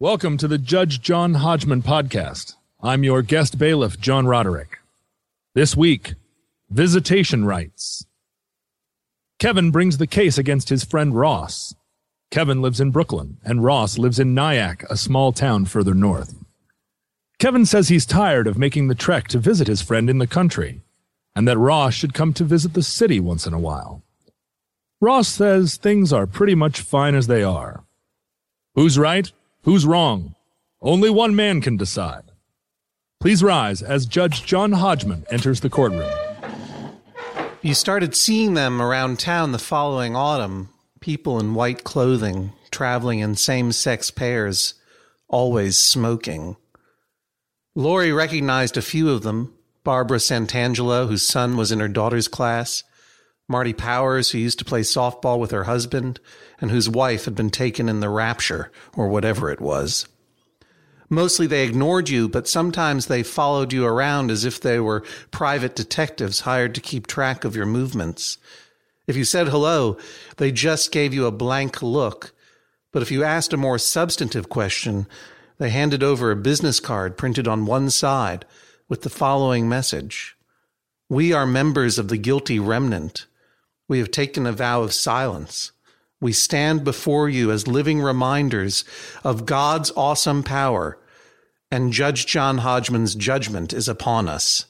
Welcome to the Judge John Hodgman podcast. I'm your guest bailiff, John Roderick. This week, visitation rights. Kevin brings the case against his friend Ross. Kevin lives in Brooklyn, and Ross lives in Nyack, a small town further north. Kevin says he's tired of making the trek to visit his friend in the country, and that Ross should come to visit the city once in a while. Ross says things are pretty much fine as they are. Who's right? Who's wrong? Only one man can decide. Please rise as Judge John Hodgman enters the courtroom. You started seeing them around town the following autumn people in white clothing, traveling in same sex pairs, always smoking. Lori recognized a few of them Barbara Santangelo, whose son was in her daughter's class, Marty Powers, who used to play softball with her husband, and whose wife had been taken in the rapture, or whatever it was. Mostly they ignored you, but sometimes they followed you around as if they were private detectives hired to keep track of your movements. If you said hello, they just gave you a blank look. But if you asked a more substantive question, they handed over a business card printed on one side with the following message We are members of the guilty remnant. We have taken a vow of silence. We stand before you as living reminders of God's awesome power, and Judge John Hodgman's judgment is upon us.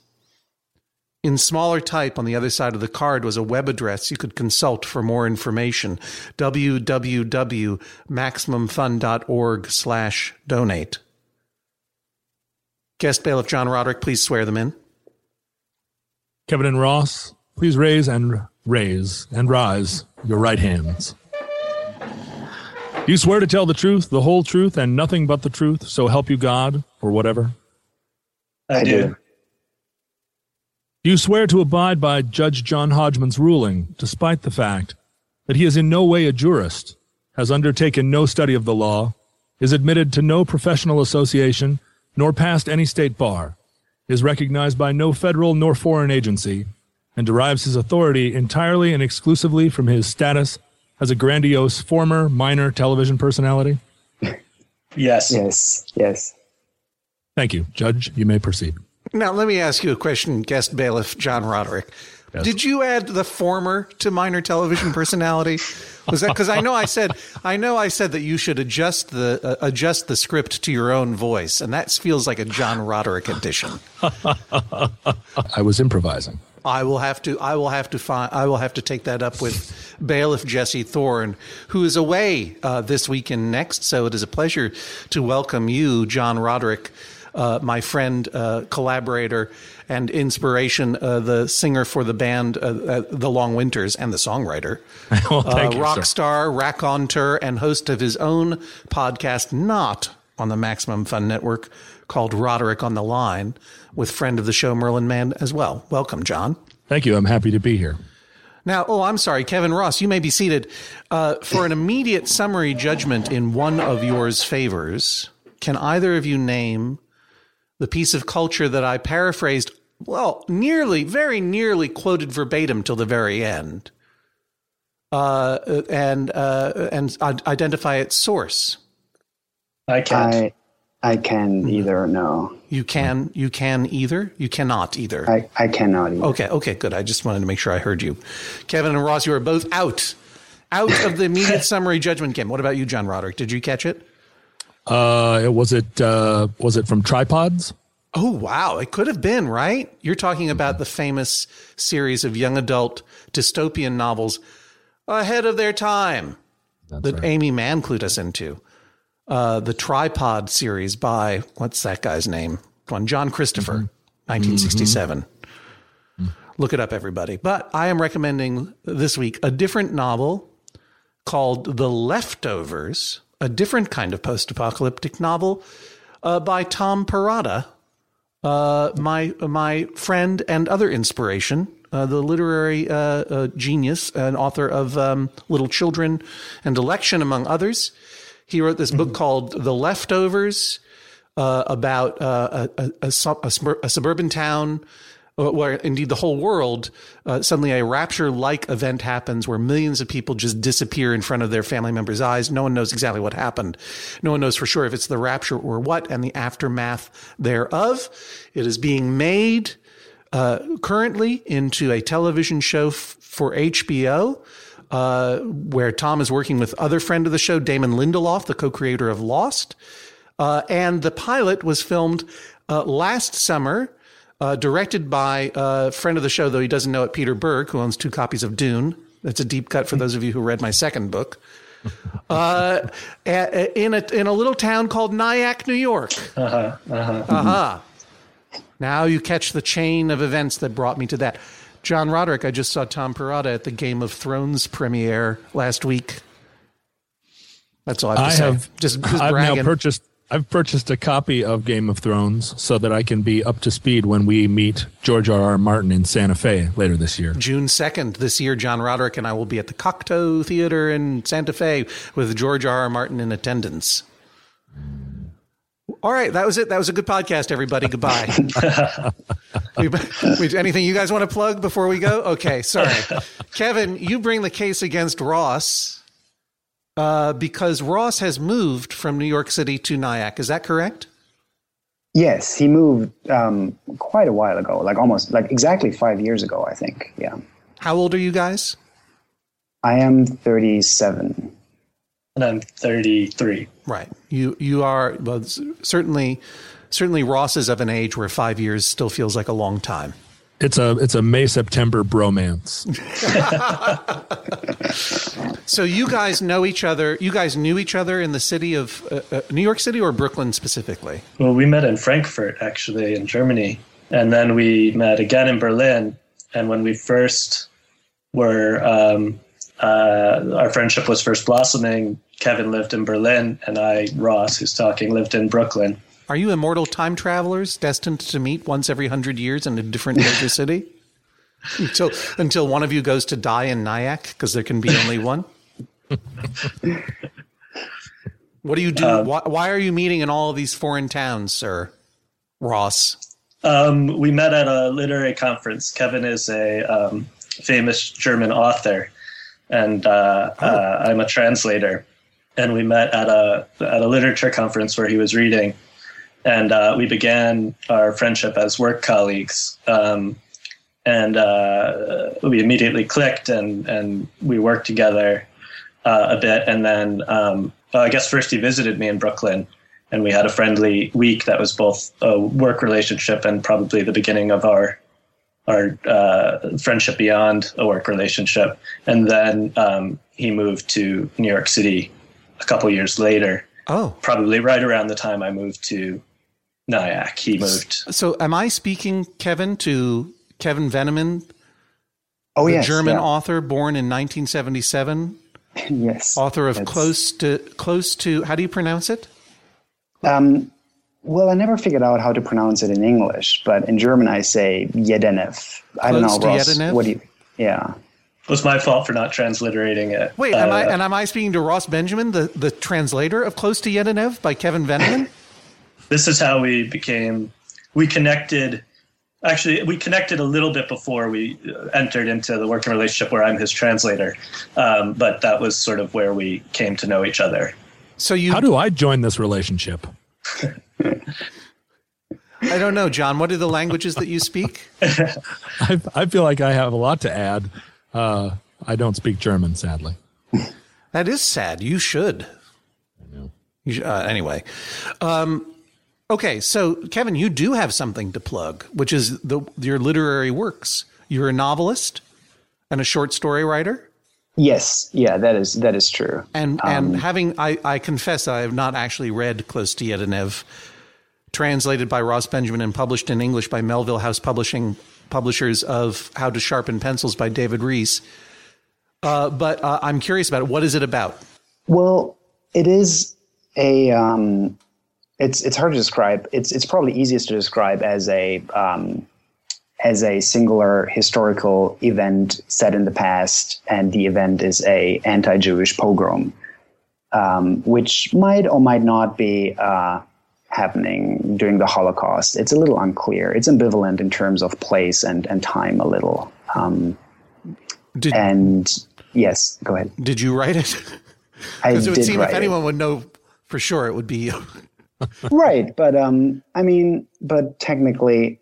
In smaller type on the other side of the card was a web address you could consult for more information www.maximumfund.org slash donate. Guest bailiff John Roderick, please swear them in. Kevin and Ross, please raise and raise and rise your right hands. Do you swear to tell the truth, the whole truth, and nothing but the truth, so help you God, or whatever? I, do. Do you swear to abide by Judge John Hodgman's ruling, despite the fact that he is in no way a jurist, has undertaken no study of the law, is admitted to no professional association, nor passed any state bar, is recognized by no federal nor foreign agency, and derives his authority entirely and exclusively from his status as a grandiose former minor television personality? Yes. Yes, yes. Thank you. Judge, you may proceed. Now, let me ask you a question, guest bailiff John Roderick. Yes. Did you add the former to minor television personality? Was that because I know I said I know I said that you should adjust the uh, adjust the script to your own voice, and that feels like a John Roderick addition. I was improvising. I will have to I will have to find I will have to take that up with bailiff Jesse Thorne, who is away uh, this week and next. So it is a pleasure to welcome you, John Roderick, uh, my friend, uh, collaborator, and inspiration, uh, the singer for the band uh, uh, The Long Winters and the songwriter, Well, you, rock sir. star, raconteur, and host of his own podcast, not on the Maximum Fun Network, called Roderick on the Line, with friend of the show Merlin Mann as well. Welcome, John. Thank you. I'm happy to be here. Now, oh, I'm sorry, Kevin Ross, you may be seated. Uh, for an immediate summary judgment in one of yours favors, can either of you name the piece of culture that I paraphrased, well, nearly, very nearly quoted verbatim till the very end, uh, and uh, and identify its source? I can't. I I can Mm-hmm. either no. You can, you can either, you cannot either. I, I cannot either. Okay, okay, good. I just wanted to make sure I heard you. Kevin and Ross, you are both out. Out of the immediate summary judgment game. What about you, John Roderick? Did you catch it? Uh, was it uh, was it from Tripods? Oh, wow. It could have been, right? You're talking about the famous series of young adult dystopian novels ahead of their time That's that right. Amy Mann clued us into. Uh, the Tripod series by, what's that guy's name? One, John Christopher, 1967. Look it up, everybody. But I am recommending this week a different novel called The Leftovers, a different kind of post apocalyptic novel uh, by Tom Perrotta, uh, my my friend and other inspiration, uh, the literary uh, uh, genius and author of um, Little Children and Election, among others. He wrote this book called The Leftovers uh, about uh, a, a, a, a, suburb- a suburban town where indeed the whole world, uh, suddenly a rapture like event happens where millions of people just disappear in front of their family members' eyes. No one knows exactly what happened. No one knows for sure if it's the rapture or what, and the aftermath thereof. It is being made uh, currently into a television show f- for HBO. Uh, where Tom is working with other friend of the show, Damon Lindelof, the co-creator of Lost. Uh, and the pilot was filmed uh, last summer, uh, directed by a friend of the show, though he doesn't know it, Peter Berg, who owns two copies of Dune. That's a deep cut for those of you who read my second book. Uh, in a in a little town called Nyack, New York. Uh-huh, uh-huh. Uh-huh. Now you catch the chain of events that brought me to that. John Roderick, I just saw Tom Perrotta at the Game of Thrones premiere last week. That's all I have to I say. have just, just I've bragging. now purchased I've purchased a copy of Game of Thrones so that I can be up to speed when we meet George R. R. Martin in Santa Fe later this year. June 2nd this year, John Roderick and I will be at the Cocteau Theater in Santa Fe with George R. R. Martin in attendance. All right, that was it. That was a good podcast, everybody. Goodbye. We- we- anything you guys want to plug before we go? Okay, sorry. Kevin, you bring the case against Ross uh, because Ross has moved from New York City to Nyack. Is that correct? Yes, he moved um, quite a while ago, like almost like exactly five years ago, I think. Yeah. How old are you guys? I am 37. And I'm 33. Right. You you are well, certainly certainly Ross is of an age where five years still feels like a long time. It's a it's a May September bromance. So you guys know each other. You guys knew each other in the city of uh, uh, New York City or Brooklyn specifically. Well, we met in Frankfurt, actually, in Germany. And then we met again in Berlin. And when we first were, um, uh, our friendship was first blossoming, Kevin lived in Berlin, and I, Ross, who's talking, lived in Brooklyn. Are you immortal time travelers destined to meet once every hundred years in a different major city? Until until one of you goes to die in Nyack because there can be only one. what do you do? why, why are you meeting in all of these foreign towns, sir? Ross. Um, we met at a literary conference. Kevin is a um, famous German author, and uh, uh, I'm a translator. And we met at a at a literature conference where he was reading, and uh, we began our friendship as work colleagues. Um, and uh, we immediately clicked, and and we worked together uh, a bit. And then um, well, I guess first he visited me in Brooklyn, and we had a friendly week that was both a work relationship and probably the beginning of our our uh, friendship beyond a work relationship. And then um, he moved to New York City a couple years later, Oh, probably right around the time I moved to Nyack. He moved. so am I speaking, Kevin, to Kevin Vennemann, Oh, the yes. German yeah. author born in 1977, yes. author of That's- close to close to how do you pronounce it? Um, well, I never figured out how to pronounce it in English, but in German I say Jedenew. I don't Close know, to Ross. What do you? Yeah. It was my fault for not transliterating it. Wait, am I Uh, and am I speaking to Ross Benjamin, the, the translator of Close to Jedenew by Kevin Vennemann? this is how we became we connected actually we connected a little bit before we uh, entered into the working relationship where i'm his translator um, but that was sort of where we came to know each other So you How do I join this relationship? I don't know, John. What are the languages that you speak? I, I feel like I have a lot to add. Uh, I don't speak German, sadly. That is sad. You should. You should uh, anyway. Um, okay, so Kevin, you do have something to plug, which is the your literary works. You're a novelist and a short story writer. Yes. Yeah. That is that is true. And and having I, I confess I have not actually read Close to Jedenew, translated by Ross Benjamin and published in English by Melville House Publishing, publishers of How to Sharpen Pencils by David Rees. Uh, but uh, I'm curious about it. What is it about? Well, it is a. Um, it's it's hard to describe. It's it's probably easiest to describe as a um, as a singular historical event set in the past, and the event is a anti-Jewish pogrom, um, which might or might not be uh, happening during the Holocaust. It's a little unclear. It's ambivalent in terms of place and, and time a little. Um, Did, and yes, go ahead. did you write it? I Because it would did seem write if it. anyone would know for sure, it would be you. right but um i mean but technically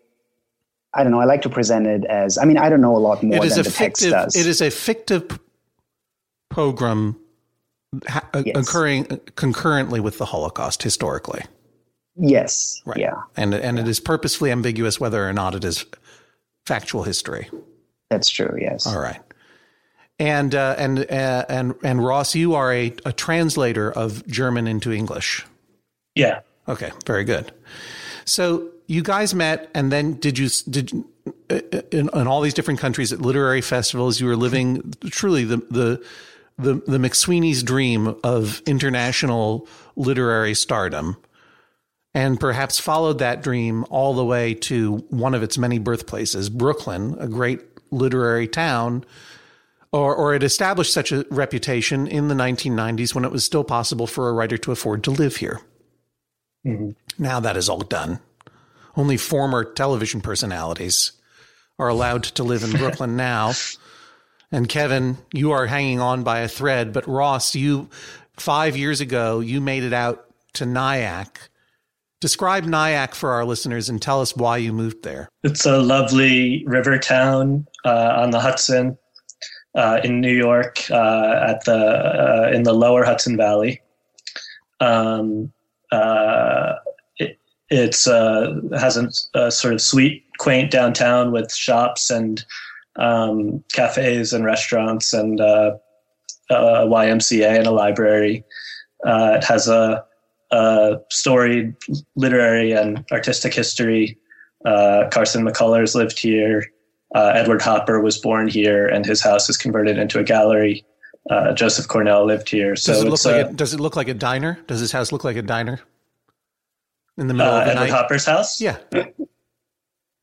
i don't know i like to present it as i mean i don't know a lot more It is than a the text fictive. does It is a fictive p- pogrom ha- uh, Yes. occurring concurrently with the Holocaust historically. Yes Right. yeah And and it is purposefully ambiguous whether or not it is factual history. that's true yes All right. And uh, and uh, and and Ross, you are a, a translator of German into English. Yeah. Okay, very good. So you guys met, and then did you did uh, in, in all these different countries at literary festivals? You were living truly the the the, the McSweeney's dream of international literary stardom, and perhaps followed that dream all the way to one of its many birthplaces, Brooklyn, a great literary town. Or, or it established such a reputation in the 1990s when it was still possible for a writer to afford to live here. Mm-hmm. Now that is all done. Only former television personalities are allowed to live in Brooklyn now. And Kevin, you are hanging on by a thread, but Ross, you five years ago, you made it out to Nyack. Describe Nyack for our listeners and tell us why you moved there. It's a lovely river town uh, on the Hudson uh, in New York, uh, at the uh, in the Lower Hudson Valley. Um, uh, it it's, uh, has a, a sort of sweet, quaint downtown with shops and um, cafes and restaurants and a YMCA and a library. It has a, a storied literary and artistic history. Uh, Carson McCullers lived here. Uh, Edward Hopper was born here, and his house is converted into a gallery. Uh, Joseph Cornell lived here. So Does it look like a, a, does it look like a diner? Does his house look like a diner? In the middle uh, of the Edward night? Hopper's house. Yeah.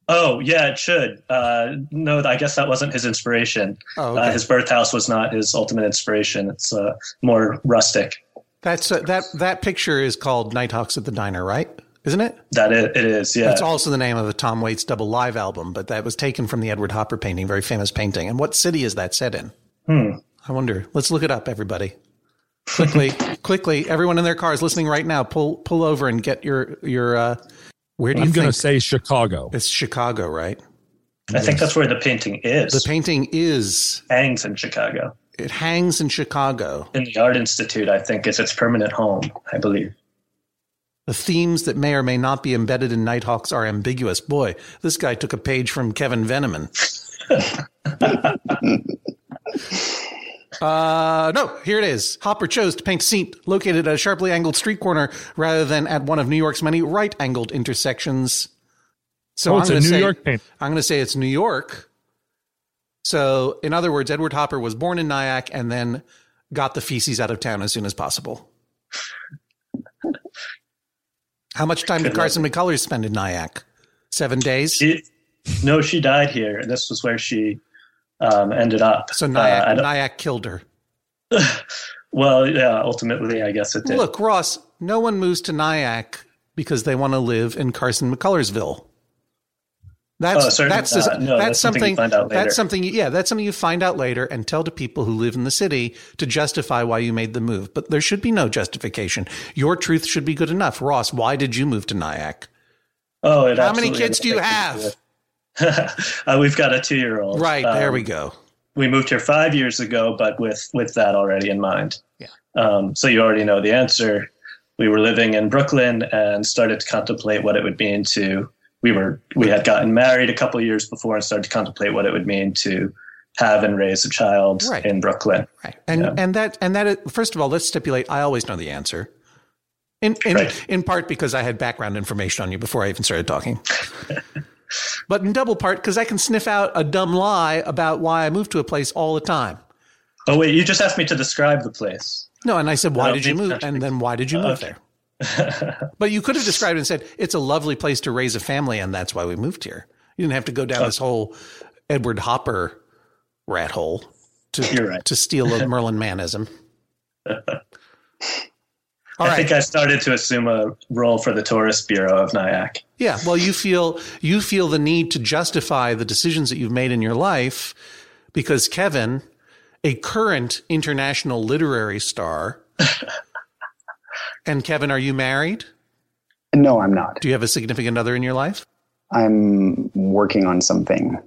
Oh, yeah, it should. Uh, no, I guess that wasn't his inspiration. Oh, Uh, his birth house was not his ultimate inspiration. It's uh, more rustic. That's uh, that that picture is called Nighthawks at the Diner, right? Isn't it? That it, it is. Yeah. That's also the name of a Tom Waits double live album, but that was taken from the Edward Hopper painting, very famous painting. And what city is that set in? Hmm. I wonder. Let's look it up, everybody. Quickly, quickly, everyone in their cars listening right now, pull pull over and get your your. Uh, where do you I'm going to think say Chicago. it's Chicago, right? I think that's where the painting is. The painting is hangs in Chicago. It hangs in Chicago. In the Art Institute, I think is its permanent home. I believe. The themes that may or may not be embedded in Nighthawks are ambiguous. Boy, this guy took a page from Kevin Vennemann. uh, no, here it is. Hopper chose to paint a scene located at a sharply angled street corner rather than at one of New York's many right angled intersections. So Oh, it's a gonna New say- York paint. I'm going to say it's New York. So, in other words, Edward Hopper was born in Nyack and then got the feces out of town as soon as possible. How much time did Carson McCullers spend in Nyack? Seven days. She, no, she died here, and this was where she um, ended up. So Uh, Nyack, don't- Nyack killed her. well, yeah. Ultimately, I guess it did. Look, Ross, no one moves to Nyack because they want to live in Carson McCullersville. That's Oh, that's not. No, that's that's something you something find out later. that's something yeah that's something you find out later and tell to people who live in the city to justify why you made the move. But there should be no justification. Your truth should be good enough. Ross, why did you move to Nyack? oh, it How many kids do you have? to do with- uh, we've got a two-year-old. Right there Um, we go. we moved here five years ago, but with with that already in mind. Yeah. Um, so you already know the answer. We were living in Brooklyn and started to contemplate what it would mean to. We were we had gotten married a couple of years before and started to contemplate what it would mean to have and raise a child Right. in Brooklyn. Right. And Yeah. and that and that is- first of all, let's stipulate I always know the answer. In in, Right. in part because I had background information on you before I even started talking. but in double part because I can sniff out a dumb lie about why I moved to a place all the time. Oh wait, you just asked me to describe the place. No, and I said, why did you move? And then why did you move there? but you could have described it and said, it's a lovely place to raise a family, and that's why we moved here. You didn't have to go down oh. this whole Edward Hopper rat hole to, right. to steal a Merlin manism. All I right. think I started to assume a role for the tourist bureau of Nyack. Yeah, well, you feel you feel the need to justify the decisions that you've made in your life because Kevin, a current international literary star, and Kevin, are you married? No, I'm not. Do you have a significant other in your life? I'm working on something.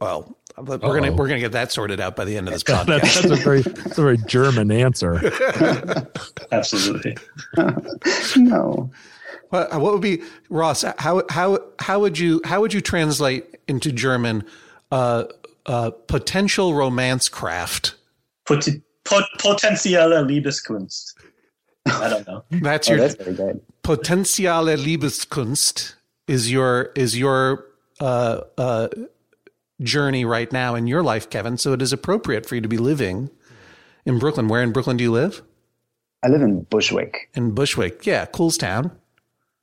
Well, we're gonna we're gonna get that sorted out by the end of this That, podcast. that's a very that's a very German answer. Absolutely. No. what, what would be Ross? How how how would you how would you translate into German uh, uh, potential romance craft? Pot- pot- potentielle Liebeskunst. I don't know. That's Oh, your that's very good. Potenziale Liebeskunst is your is your uh, uh, journey right now in your life, Kevin. So it is appropriate for you to be living in Brooklyn. Where in Brooklyn do you live? I live in Bushwick. In Bushwick. Yeah, Coolstown.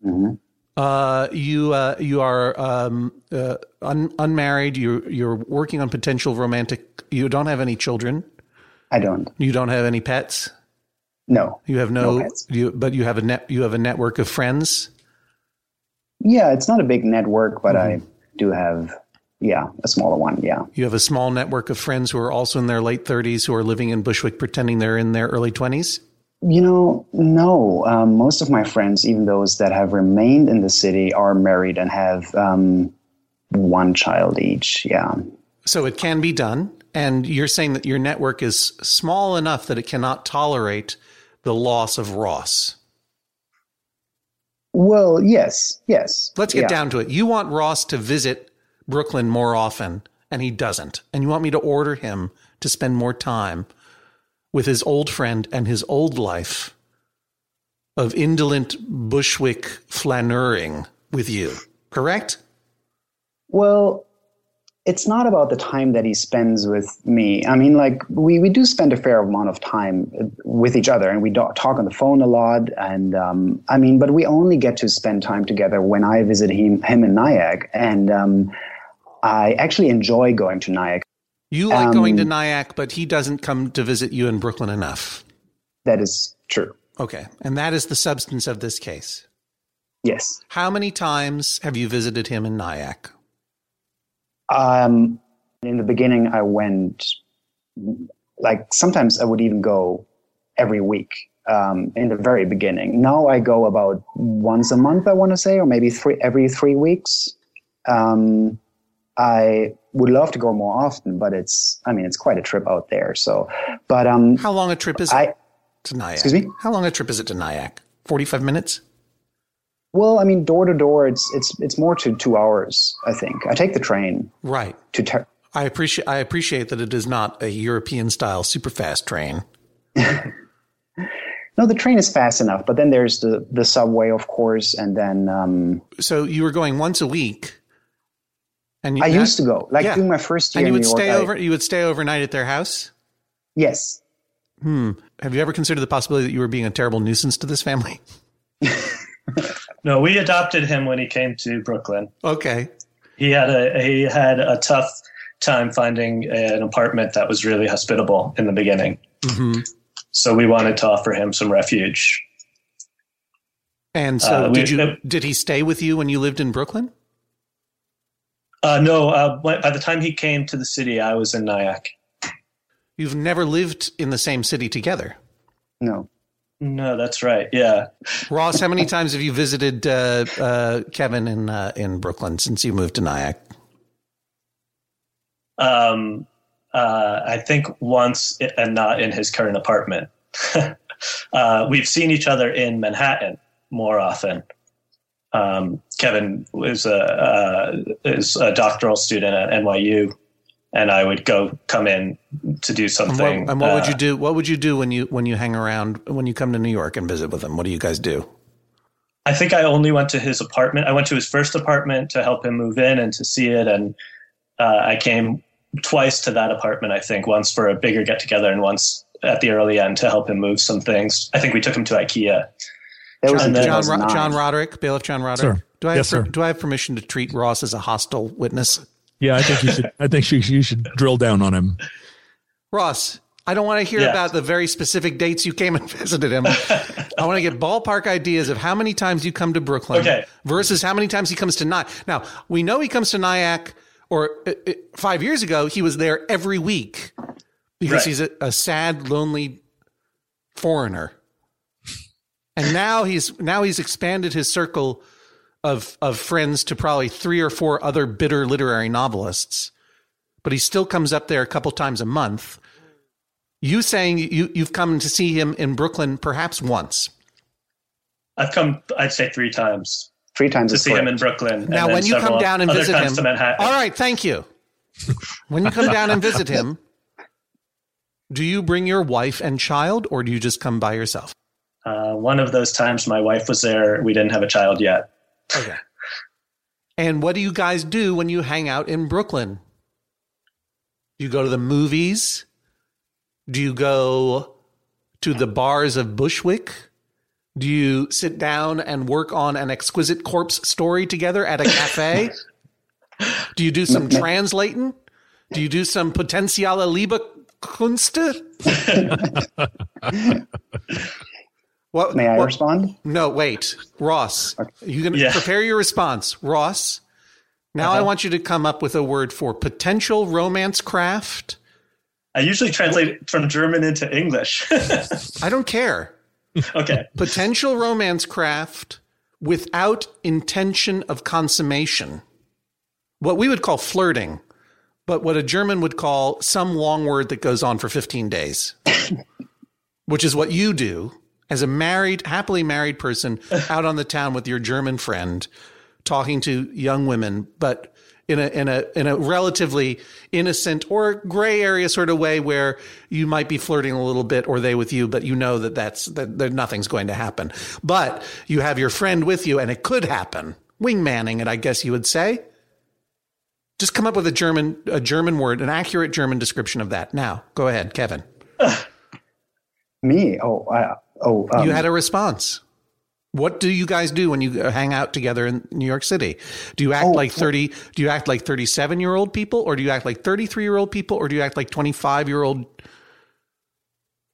hmm Uh, you uh, you are um, uh, un- unmarried. You you're working on potential romantic. You don't have any children. I don't. You don't have any pets. No. You have no. No you but you have a net. You have a network of friends. Yeah, it's not a big network, but I Mm-hmm. do have, yeah, a smaller one. Yeah. You have a small network of friends who are also in their late 30s who are living in Bushwick pretending they're in their early 20s. You know, no. Um, most of my friends, even those that have remained in the city, are married and have um, one child each. Yeah. So it can be done. And you're saying that your network is small enough that it cannot tolerate the loss of Ross. Well, yes, yes. Let's get yeah. down to it. You want Ross to visit Brooklyn more often, and he doesn't. And you want me to order him to spend more time with his old friend and his old life of indolent Bushwick flaneuring with you, correct? Well, it's not about the time that he spends with me. I mean, like we, we do spend a fair amount of time with each other, and we do- talk on the phone a lot. And um, I mean, but we only get to spend time together when I visit him him in Nyack, and um, I actually enjoy going to Nyack. You like going to Um, Nyack, but he doesn't come to visit you in Brooklyn enough. That is true. Okay. And that is the substance of this case. Yes. How many times have you visited him in Nyack? Um, in the beginning, I went like sometimes I would even go every week. Um, in the very beginning. Now I go about once a month. I want to say, or maybe three every three weeks. Um, I would love to go more often, but it's I mean it's quite a trip out there. So, but um, How long a trip is it to Nyack? excuse me? How long a trip is it to Nyack? 45 minutes? Well, I mean door to door, it's it's it's more to two hours. I think I take the train Right. to. Ter- I appreciate I appreciate that it is not a European style super fast train. no, the train is fast enough, but then there's the the subway, of course, and then um, So you were going once a week. And you, I used to go like yeah. during my first year and you in would New York. stay I- over you would stay overnight at their house? Yes. Hmm. Have you ever considered the possibility that you were being a terrible nuisance to this family? No, we adopted him when he came to Brooklyn. Okay. He had a he had a tough time finding an apartment that was really hospitable in the beginning. hmm So we wanted to offer him some refuge. And so Uh, did we- you did he stay with you when you lived in Brooklyn? Uh, no, uh, by by the time he came to the city, I was in Nyack. You've never lived in the same city together. No. No, that's right. Yeah. Ross, how many times have you visited uh, uh, Kevin in uh, in Brooklyn since you moved to Nyack? Um, uh, I think once and not in his current apartment. uh, we've seen each other in Manhattan more often. Um, Kevin is a uh, is a doctoral student at NYU, and I would go come in to do And something. what, and what would uh, you do? What would you do when you when you hang around when you come to New York and visit with him? What do you guys do? I think I only went to his apartment. I went to his first apartment to help him move in and to see it, and uh, I came twice to that apartment. I think once for a bigger get together, and once at the early end to help him move some things. I think we took him to IKEA. That was John, John, 2009. Ro- John Roderick, bailiff John Roderick. Sir. Do I have Yes, per- sir. do I have permission to treat Ross as a hostile witness? Yeah, I think you should. I think you, you should drill down on him. Ross, I don't want to hear Yes. about the very specific dates you came and visited him. I want to get ballpark ideas of how many times you come to Brooklyn Okay. versus how many times he comes to Nyack. Now, we know he comes to Nyack, or uh, uh, five years ago, he was there every week because Right. he's a, a sad, lonely foreigner. And now he's now he's expanded his circle of of friends to probably three or four other bitter literary novelists. But he still comes up there a couple times a month. You saying you you've come to see him in Brooklyn perhaps once. I've come, I'd say, three times Three times to is see him in. Brooklyn. Now, when you come down and visit him, all right, thank you. When you come down and visit him, do you bring your wife and child, or do you just come by yourself? Uh, one of those times, my wife was there. We didn't have a child yet. Okay. And what do you guys do when you hang out in Brooklyn? Do you go to the movies? Do you go to the bars of Bushwick? Do you sit down and work on an exquisite corpse story together at a cafe? do you do some translating? Do you do some potentiale liebe Kunste? what, May I what- respond? no, wait, Ross. You can Yeah. prepare your response, Ross. Now I want you to come up with a word for potential romance craft. I usually translate from German into English. I don't care. okay. Potential romance craft without intention of consummation. What we would call flirting, but what a German would call some long word that goes on for 15 days, which is what you do as a married, happily married person out on the town with your German friend talking to young women, but in a in a in a relatively innocent or gray area sort of way where you might be flirting a little bit or they with you, but you know that that's that, that nothing's going to happen. But you have your friend with you, and it could happen. Wingmanning it, I guess you would say. Just come up with a German a German word, an accurate German description of that. Now, go ahead, Kevin. Me? Oh, I, oh. Um, you had a response. What do you guys do when you uh, hang out together in New York City? Do you act Oh, like 30 do you act like 37 year old people or do you act like 33 year old people or do you act like 25 year old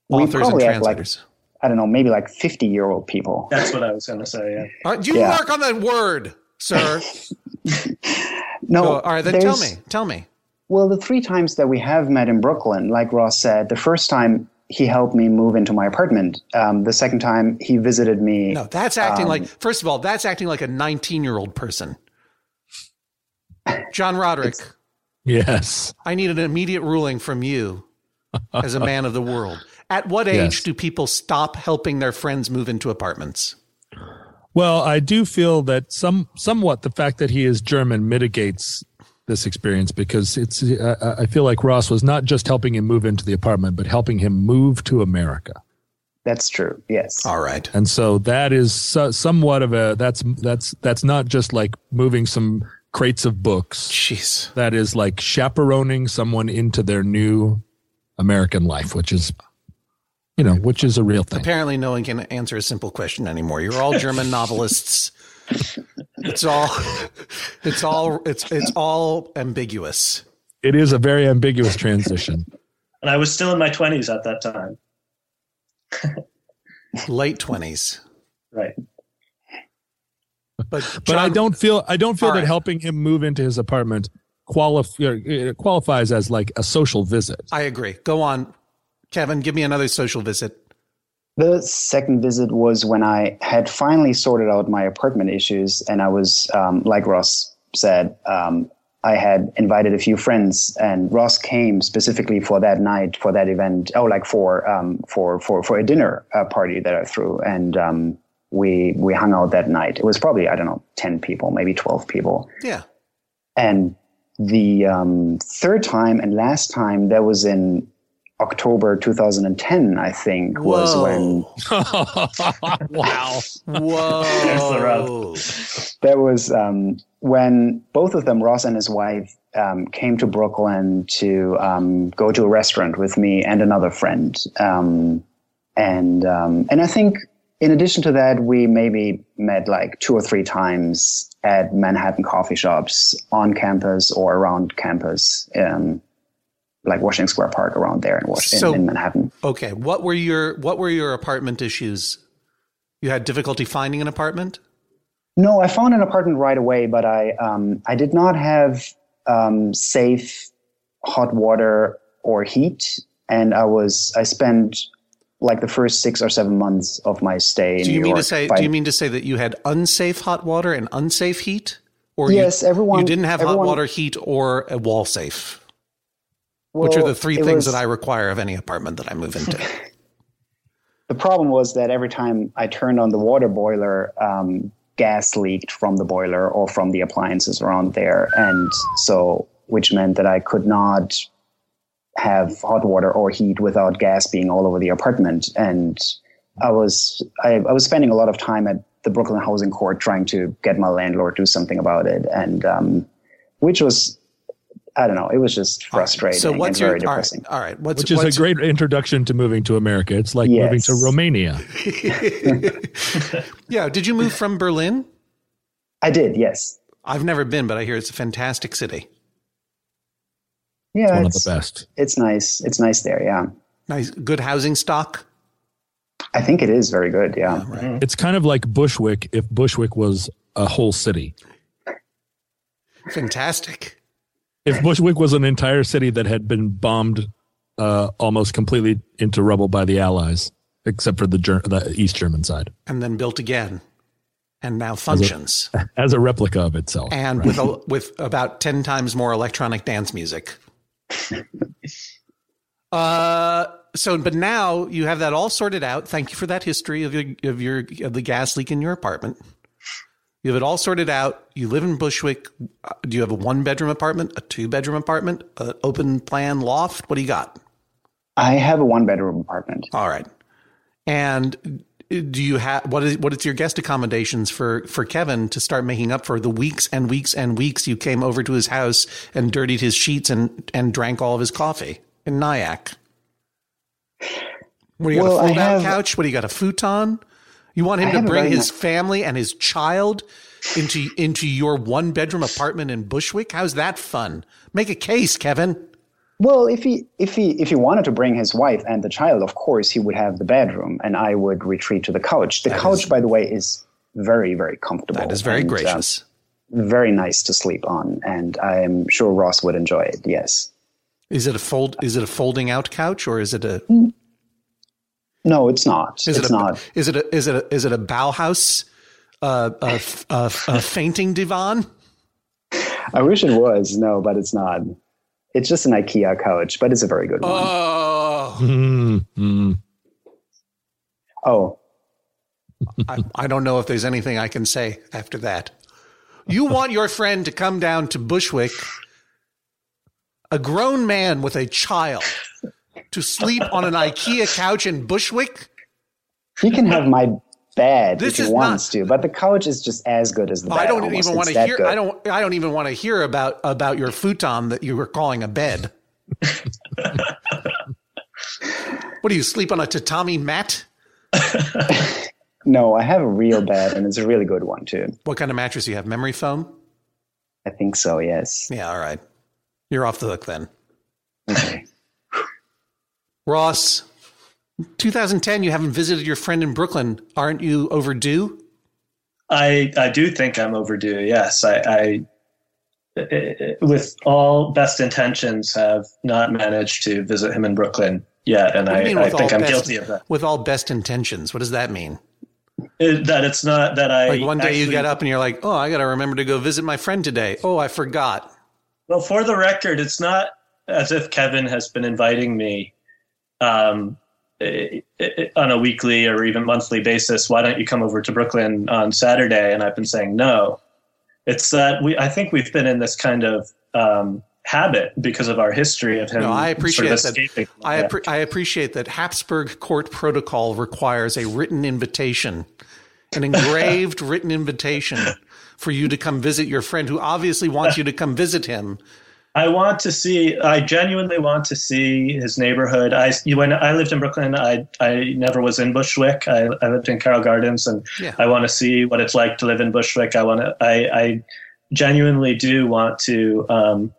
authors and probably act like- translators? I don't know, maybe like fifty-year-old people. That's what I was going to say. Yeah. All right, you Yeah. work on that word, sir. No, Go- all right, then tell me. Tell me. Well, the three times that we have met in Brooklyn, like Ross said, the first time he helped me move into my apartment. Um, the second time he visited me. No, that's acting Um, like first of all, that's acting like a 19 year old person. John Roderick, Yes. I need an immediate ruling from you as a man of the world. At what age Yes. do people stop helping their friends move into apartments? Well, I do feel that some somewhat the fact that he is German mitigates this experience because it's I, I feel like Ross was not just helping him move into the apartment, but helping him move to America. That's true. Yes. All right. And so that is so, somewhat of a that's that's that's not just like moving some crates of books. Jeez. That is like chaperoning someone into their new American life, which is you know, which is a real thing. Apparently, no one can answer a simple question anymore. You're all German novelists. It's all, it's all, it's it's all ambiguous. It is a very ambiguous transition. And I was still in my 20s at that time. Late twenties, Right. but But I don't feel I don't feel that right. helping him move into his apartment qualif- uh, qualifies as like a social visit. I agree. Go on, Kevin. Give me another social visit. The second visit was when I had finally sorted out my apartment issues, and I was, um, like Ross said, um, I had invited a few friends, and Ross came specifically for that night, for that event. Oh, like for um, for for for a dinner uh, party that I threw, and um, we we hung out that night. It was probably I don't know, ten people, maybe twelve people. Yeah. And the um, third time and last time that was in October 2010, I think, was when wow. Whoa. There's the rub. that was um, when both of them, Ross and his wife, um, came to Brooklyn to um, go to a restaurant with me and another friend. Um, and um, and I think in addition to that, we maybe met like two or three times at Manhattan coffee shops on campus or around campus, um, like Washington Square Park around there in, Wash- in- So- in Manhattan. Okay. What were your What were your apartment issues You had difficulty finding an apartment? No, I found an apartment right away, but I um, I did not have um, safe hot water or heat, and I was I spent like the first six or seven months of my stay. In Do you New mean York to say? by- Do you mean to say that you had unsafe hot water and unsafe heat, or Yes, you, everyone- you didn't have hot water, heat, or a wall safe, which are the three things was- that I require of any apartment that I move into. The problem was that every time I turned on the water boiler, um, gas leaked from the boiler or from the appliances around there, and so which meant that I could not have hot water or heat without gas being all over the apartment. And I was I, I was spending a lot of time at the Brooklyn Housing Court trying to get my landlord to do something about it, and um, which was I don't know, it was just frustrating so what's and your very all right, depressing. all right? What's Which is what's, a great introduction to moving to America. It's like moving to Romania. yeah? Did you move from Berlin? I did, yes. I've never been, but I hear it's a fantastic city. Yeah, One of it's, the best. it's nice. It's nice there. Yeah, Nice, good housing stock. I think it is very good. Yeah, It's kind of like Bushwick if Bushwick was a whole city. Fantastic. If Bushwick was an entire city that had been bombed uh, almost completely into rubble by the Allies, except for the, Ger- the East German side, and then built again, and now functions, as a replica of itself. and with a, with about ten times more electronic dance music. uh, so, but now you have that all sorted out. Thank you for that history of your of your of the gas leak in your apartment. You have it all sorted out. You live in Bushwick. Do you have a one bedroom apartment, a two bedroom apartment, an open plan loft? What do you got? I have a one bedroom apartment. All right. And do you have what is what is your guest accommodations for for Kevin to start making up for the weeks and weeks and weeks you came over to his house and dirtied his sheets and and drank all of his coffee in Nyack? What do you Well, got A fold out couch? What do you got a futon? You want him to bring his family and his child into into your one bedroom apartment in Bushwick? How's that fun? Make a case, Kevin. Well, if he if he if he wanted to bring his wife and the child, of course he would have the bedroom, and I would retreat to the couch. The couch, by the way, is very very comfortable. That is very and, um, gracious. very nice to sleep on, and I'm sure Ross would enjoy it. Yes. Is it a fold? Is it a folding out couch or is it a No, it's not. Is it's it a, not. Is it a is it a is it a Bauhaus uh, a, a, a fainting divan? I wish it was. No, but it's not. It's just an IKEA couch, but it's a very good one. Oh, Mm, mm. oh, I, I don't know if there's anything I can say after that. You want your friend to come down to Bushwick, a grown man with a child, to sleep on an IKEA couch in Bushwick? he can have my bed This if he wants not- to, but the couch is just as good as the bed. I don't almost. even want to hear. good. I don't. I don't even want to hear about about your futon that you were calling a bed. what do you sleep on a tatami mat? No, I have a real bed, and it's a really good one too. What kind of mattress do you have? Memory foam? I think so. Yes. Yeah, all right. You're off the hook then. Okay. Ross, 2010, you haven't visited your friend in Brooklyn. Aren't you overdue? I I do think I'm overdue. Yes, I, I I- with all best intentions have not managed to visit him in Brooklyn yet, and What do you mean I, I think I'm best- guilty of that. With all best intentions. What does that mean? It- that it's not that I Like one day you get up and you're like, oh, I got to remember to go visit my friend today. Oh, I forgot. Well, for the record, it's not as if Kevin has been inviting me um, eh, eh, on a weekly or even monthly basis. Why don't you come over to Brooklyn on Saturday? And I've been saying no. It's that we. I think we've been in this kind of um, habit because of our history of him. No, I appreciate sort of that. escaping. I, appre- I appreciate that Habsburg court protocol requires a written invitation, an engraved written invitation for you to come visit your friend who obviously wants you to come visit him. I want to see. I genuinely want to see his neighborhood. I when I lived in Brooklyn, I I never was in Bushwick. I, I lived in Carroll Gardens, and Yeah. I want to see what it's like to live in Bushwick. I want to. I, I genuinely do want to. Um,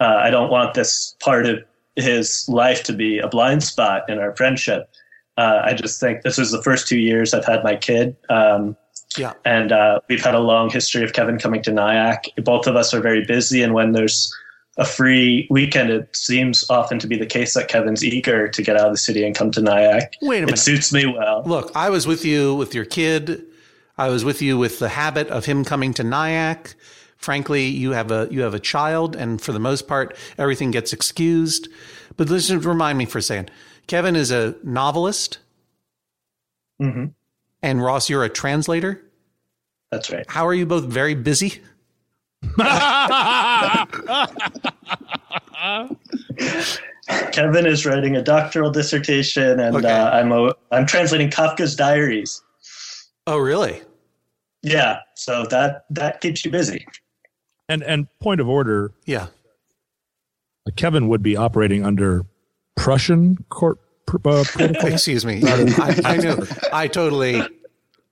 uh, I don't want this part of his life to be a blind spot in our friendship. Uh, I just think this was the first two years I've had my kid. Um, Yeah. and uh, we've had a long history of Kevin coming to Nyack. Both of us are very busy, and when there's a free weekend, it seems often to be the case that Kevin's eager to get out of the city and come to Nyack. Wait a It minute. suits me well. Look, I was with you with your kid. I was with you with the habit of him coming to Nyack. Frankly, you have a you have a child, and for the most part, everything gets excused. But listen, remind me for a second. Kevin is a novelist, hmm and Ross, you're a translator. That's right. How are you both very busy? Kevin is writing a doctoral dissertation, and Okay. uh, I'm a, I'm translating Kafka's diaries. Oh, really? Yeah, so that that keeps you busy. and and point of order, Yeah. Kevin would be operating under Prussian court pr- uh, protocol. Excuse me. I, I knew. I totally.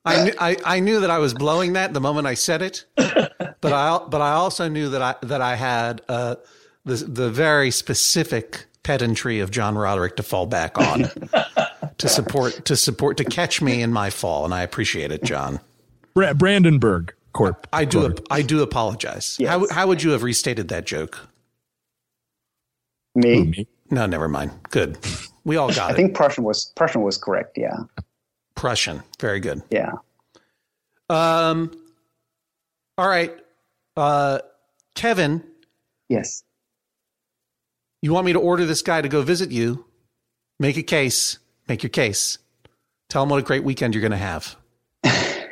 I, knew- I I knew that I was blowing that the moment I said it, but I but I also knew that I that I had uh, the the very specific pedantry of John Roderick to fall back on to support to support to catch me in my fall, and I appreciate it, John. Bra- Brandenburg Corp. I do Court. I do apologize. Yes. How how would you have restated that joke? Me, Me. No, never mind. Good. We all got I it. I think Prussian was Prussian was correct. Yeah, Prussian. Very good. yeah. Um. All right, uh, Kevin. Yes. You want me to order this guy to go visit you? Make a case. Make your case. Tell him what a great weekend you're going to have.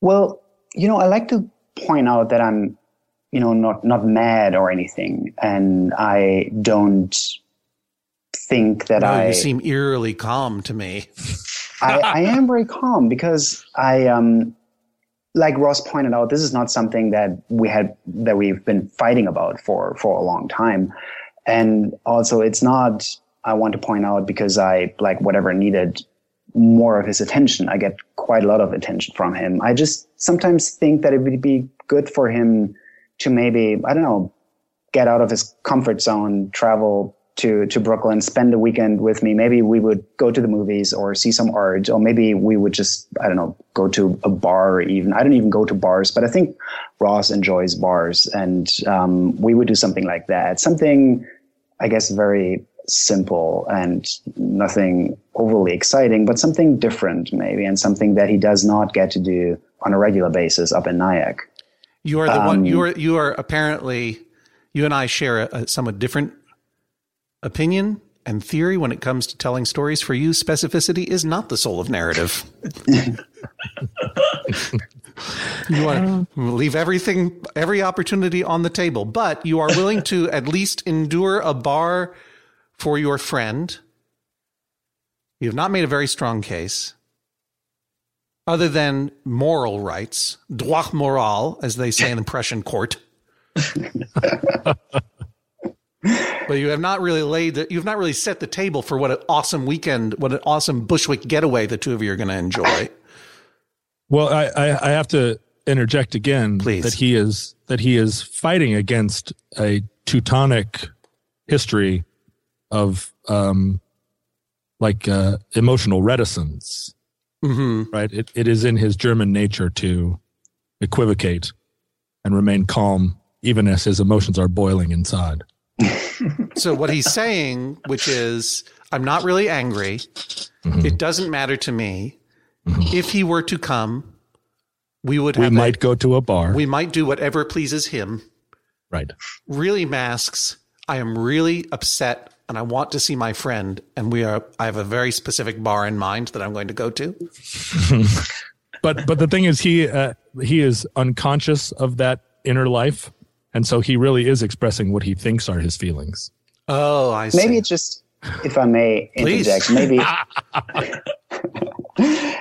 Well, you know, I like to point out that I'm, you know, not not mad or anything, and I don't think that No, I you seem eerily calm to me. I, I am very calm because I um like Ross pointed out, this is not something that we had that we've been fighting about for for a long time. And also it's not I want to point out because I like whatever needed more of his attention. I get quite a lot of attention from him. I just sometimes think that it would be good for him to maybe, I don't know, get out of his comfort zone, travel to to Brooklyn, spend a weekend with me. Maybe we would go to the movies or see some art, or maybe we would just I don't know go to a bar. Even I don't even go to bars, but I think Ross enjoys bars, and um, we would do something like that. Something I guess very simple and nothing overly exciting, but something different maybe, and something that he does not get to do on a regular basis up in Nyack. You are the one. Um, You are you are apparently. You and I share a, a somewhat different opinion and theory when it comes to telling stories. For you, specificity is not the soul of narrative. you want to leave everything, every opportunity on the table, but you are willing to at least endure a bar for your friend. You have not made a very strong case. Other than moral rights, droit moral, as they say in the Prussian court. but you have not really laid the, you've not really set the table for what an awesome weekend, what an awesome Bushwick getaway the two of you are going to enjoy. Well, I, I, I have to interject again Please. that he is that he is fighting against a Teutonic history of um, like uh, emotional reticence. Hmm Right? It, it is in his German nature to equivocate and remain calm, even as his emotions are boiling inside. So what he's saying, which is, I'm not really angry. It doesn't matter to me. If he were to come, we would We have might go to a bar. we might do whatever pleases him. right. Really masks. I am really upset and I want to see my friend and we are I have a very specific bar in mind that I'm going to go to. but but the thing is he uh, he is unconscious of that inner life and so he really is expressing what he thinks are his feelings Oh, I see. Maybe it's just, if I may interject, maybe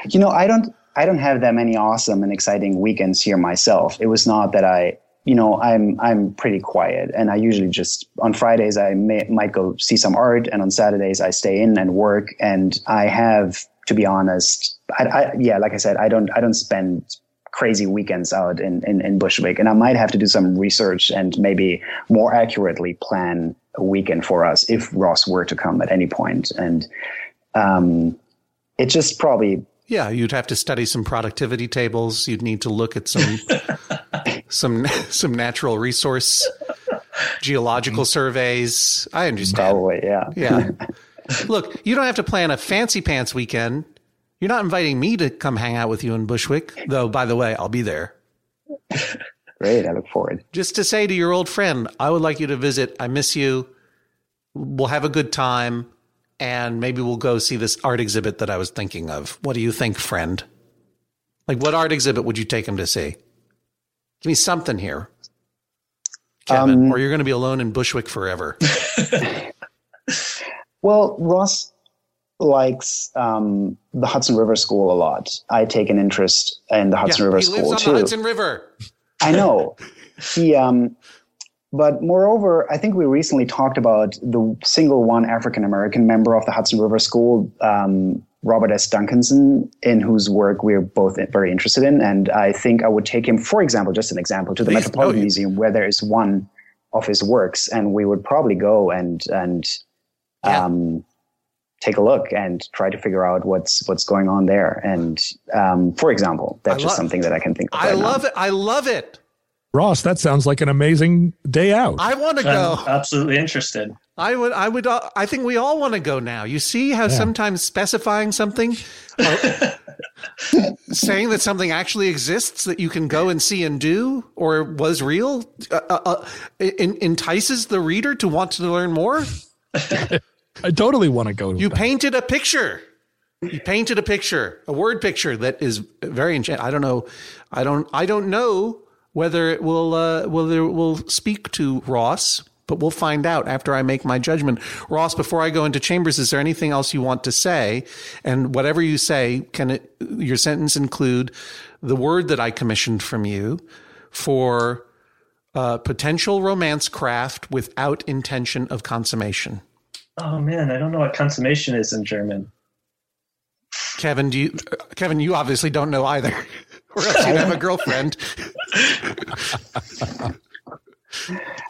you know, I don't, I don't have that many awesome and exciting weekends here myself. It was not that I, you know, I'm, I'm pretty quiet, and I usually just on Fridays I may, might go see some art, and on Saturdays I stay in and work. And I have, to be honest, I, I yeah, like I said, I don't, I don't spend crazy weekends out in, in, in Bushwick. And I might have to do some research and maybe more accurately plan a weekend for us if Ross were to come at any point. And um, it just probably Yeah, you'd have to study some productivity tables. You'd need to look at some some some natural resource geological surveys. I understand. probably yeah. Yeah. Look, you don't have to plan a fancy pants weekend. You're not inviting me to come hang out with you in Bushwick, though. By the way, I'll be there. Great, I look forward. Just to say to your old friend, I would like you to visit. I miss you. We'll have a good time, and maybe we'll go see this art exhibit that I was thinking of. What do you think, friend? Like, what art exhibit would you take him to see? Give me something here, Kevin, or you're going to be alone in Bushwick forever. Well, Ross likes um, the Hudson River School a lot. I take an interest in the Hudson River he lives School on too. the Hudson River. I know. He, um, but moreover, I think we recently talked about the single one African American member of the Hudson River School, um, Robert S. Duncanson, in whose work we're both very interested in. And I think I would take him, for example, just an example, to the Please. Metropolitan Oh, Museum where there is one of his works, and we would probably go and and Yeah. um, take a look and try to figure out what's what's going on there. And um, for example, that's I just love- something that I can think of. I right now. love it. I love it. Ross, that sounds like an amazing day out. I want to go. I'm absolutely interested. I would, I would, uh, I think we all want to go now. You see how sometimes specifying something, uh, saying that something actually exists that you can go and see and do or was real, uh, uh, uh, en- entices the reader to want to learn more. I totally want to go. To You that. painted a picture. You painted a picture, a word picture that is very enchanting. I don't know. I don't. I don't know whether it will uh, whether it will speak to Ross, but we'll find out after I make my judgment. Ross, before I go into chambers, is there anything else you want to say? And whatever you say, can it, your sentence include the word that I commissioned from you for uh, potential romance craft without intention of consummation? Oh man, I don't know what consummation is in German. Kevin, do you, Kevin, you obviously don't know either, or else you'd have a girlfriend.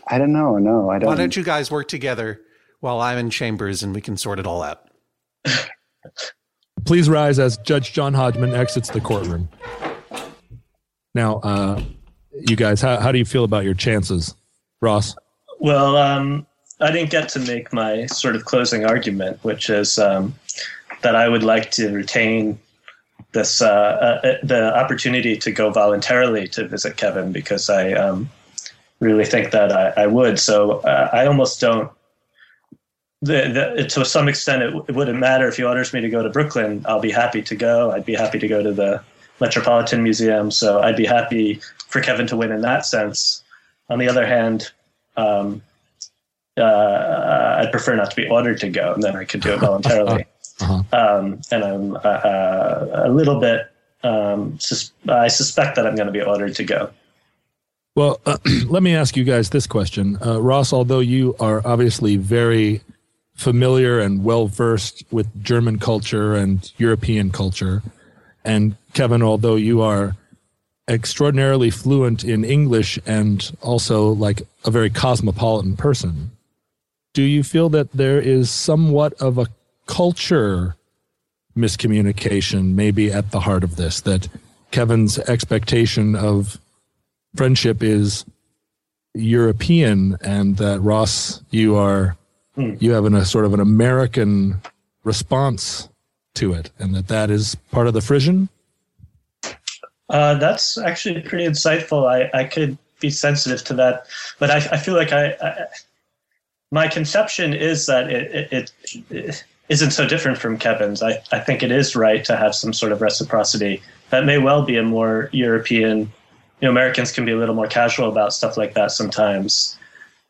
I don't know. No, I don't. Why don't you guys work together while I'm in chambers and we can sort it all out? Please rise as Judge John Hodgman exits the courtroom. Now, uh, you guys, how, how do you feel about your chances, Ross? Well, um, I didn't get to make my sort of closing argument, which is um, that I would like to retain this uh, uh, the opportunity to go voluntarily to visit Kevin because I um, really think that I, I would. So uh, I almost don't. The, the, to some extent, it, it wouldn't matter if he orders me to go to Brooklyn. I'll be happy to go. I'd be happy to go to the Metropolitan Museum. So I'd be happy for Kevin to win in that sense. On the other hand, um, uh, I'd prefer not to be ordered to go, and then I could do it voluntarily. Uh-huh. Um, and I'm uh, uh, a little bit. Um, sus- I suspect that I'm going to be ordered to go. Well, uh, let me ask you guys this question. Uh, Ross, although you are obviously very familiar and well versed with German culture and European culture, and Kevin, although you are extraordinarily fluent in English and also like a very cosmopolitan person, do you feel that there is somewhat of a culture miscommunication maybe at the heart of this? That Kevin's expectation of friendship is European, and that Ross, you are you have an, a sort of an American response to it, and that that is part of the frisson. Uh, that's actually pretty insightful. I, I could be sensitive to that, but I, I feel like I, I my conception is that it, it, it isn't so different from Kevin's. I, I think it is right to have some sort of reciprocity. That may well be a more European. Know, Americans can be a little more casual about stuff like that sometimes,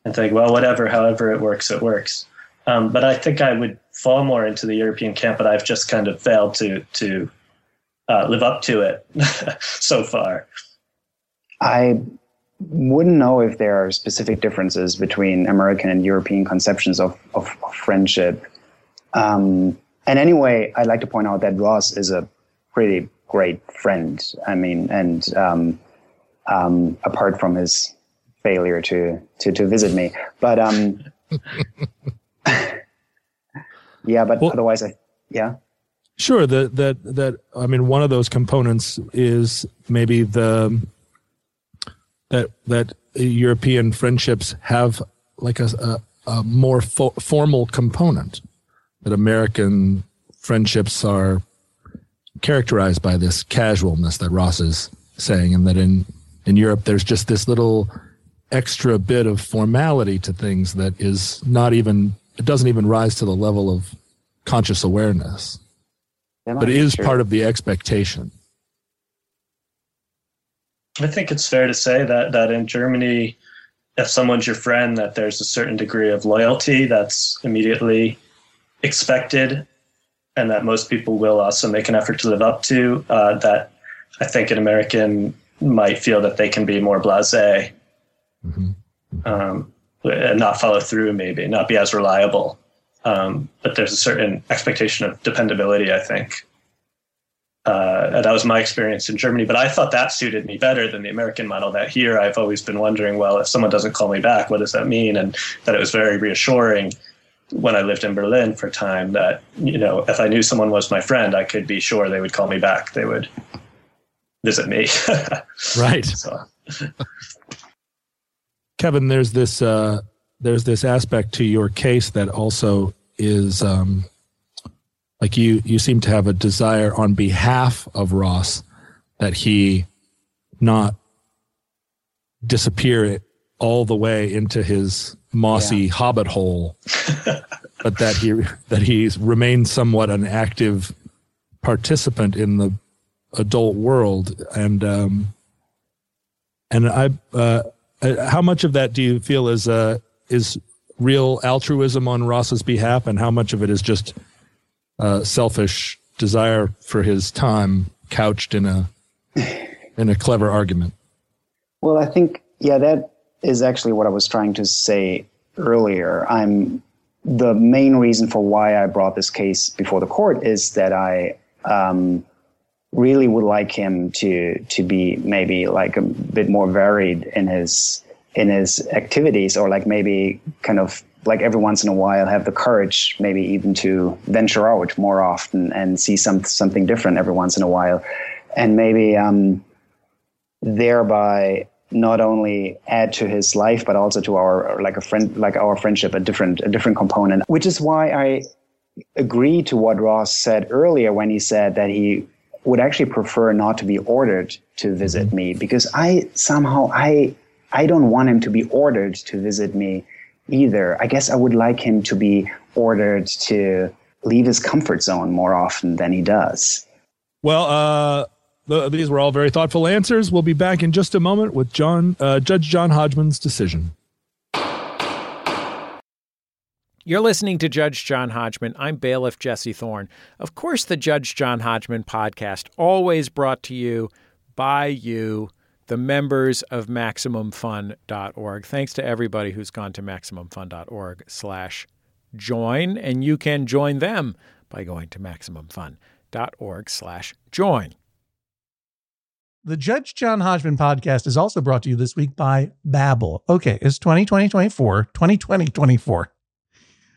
and think, well, whatever, however it works, it works. Um, but I think I would fall more into the European camp, but I've just kind of failed to to uh, live up to it so far. I wouldn't know if there are specific differences between American and European conceptions of, of, of friendship. Um, and anyway, I'd like to point out that Ross is a pretty great friend. I mean, and um, um, apart from his failure to to, to visit me, but um, yeah, but Well- otherwise, I Yeah. Sure. That that that I mean, one of those components is maybe the that that European friendships have like a, a, a more fo- formal component. That American friendships are characterized by this casualness that Ross is saying, and that in in Europe there's just this little extra bit of formality to things that is not even it doesn't even rise to the level of conscious awareness. But it is part of the expectation. I think it's fair to say that that in germany if someone's your friend that there's a certain degree of loyalty that's immediately expected and that most people will also make an effort to live up to uh, that i think an american might feel that they can be more blasé mm-hmm. um, and not follow through, maybe not be as reliable. Um, but there's a certain expectation of dependability, I think. Uh, that was my experience in Germany, but I thought that suited me better than the American model. That here I've always been wondering, well, if someone doesn't call me back, what does that mean? And that it was very reassuring when I lived in Berlin for a time that, you know, if I knew someone was my friend, I could be sure they would call me back. They would visit me. right. So. Kevin, there's this uh, there's this aspect to your case that also is um, like you you seem to have a desire on behalf of Ross that he not disappear all the way into his mossy yeah. hobbit hole, but that he that he remains somewhat an active participant in the adult world and um, and I uh, uh, how much of that do you feel is uh, is real altruism on Ross's behalf, and how much of it is just uh, selfish desire for his time couched in a in a clever argument? Well, I think yeah, that is actually what I was trying to say earlier. I'm the main reason for why I brought this case before the court is that I um, really would like him to to be maybe like a bit more varied in his in his activities or like maybe kind of like every once in a while have the courage maybe even to venture out more often and see some something different every once in a while. And maybe um, thereby not only add to his life but also to our like a friend like our friendship a different a different component which is why i agree to what ross said earlier when he said that he would actually prefer not to be ordered to visit mm-hmm. me because I somehow I I don't want him to be ordered to visit me either. I guess I would like him to be ordered to leave his comfort zone more often than he does. Well, uh, the, these were all very thoughtful answers. We'll be back in just a moment with John uh, Judge John Hodgman's decision. You're listening to Judge John Hodgman. I'm bailiff Jesse Thorne. Of course, the Judge John Hodgman podcast, always brought to you by you, the members of MaximumFun.org. Thanks to everybody who's gone to MaximumFun.org slash join, and you can join them by going to MaximumFun.org slash join. The Judge John Hodgman podcast is also brought to you this week by Babbel. Okay, it's 2020 24, 2020 24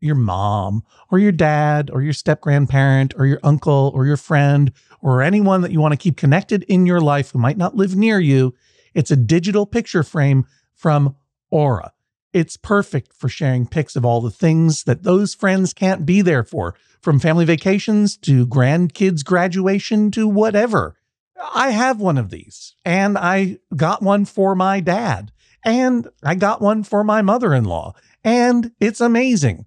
your mom or your dad or your step grandparent or your uncle or your friend or anyone that you want to keep connected in your life who might not live near you. It's a digital picture frame from Aura. It's perfect for sharing pics of all the things that those friends can't be there for, from family vacations to grandkids' graduation to whatever. I have one of these, and I got one for my dad, and I got one for my mother in law, and it's amazing.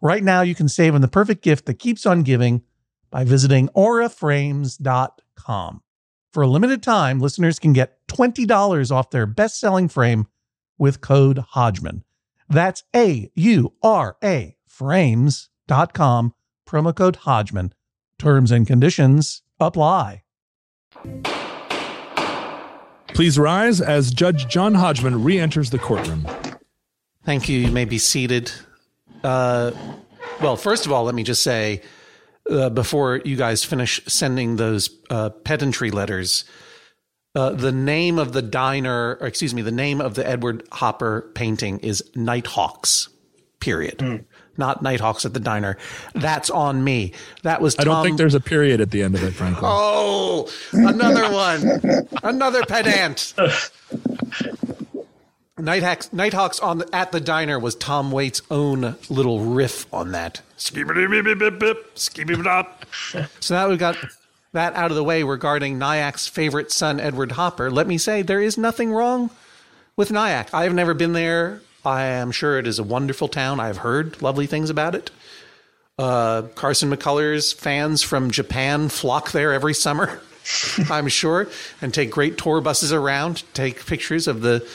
Right now, you can save on the perfect gift that keeps on giving by visiting auraframes.com. For a limited time, listeners can get $20 off their best selling frame with code Hodgman. That's A U R A frames.com, promo code Hodgman. Terms and conditions apply. Please rise as Judge John Hodgman re enters the courtroom. Thank you. You may be seated. Uh, well, first of all, let me just say uh, before you guys finish sending those uh, pedantry letters, uh, the name of the diner, or excuse me, the name of the Edward Hopper painting is Nighthawks, period. Mm. Not Nighthawks at the diner. That's on me. That was. I don't think there's a period at the end of it, frankly. Oh, another one. another pedant. Nighthawks, Nighthawks on the, at the diner was Tom Waits' own little riff on that. So now we've got that out of the way regarding Nyack's favorite son, Edward Hopper. Let me say there is nothing wrong with Nyack. I have never been there. I am sure it is a wonderful town. I've heard lovely things about it. Uh, Carson McCullers fans from Japan flock there every summer, I'm sure, and take great tour buses around, take pictures of the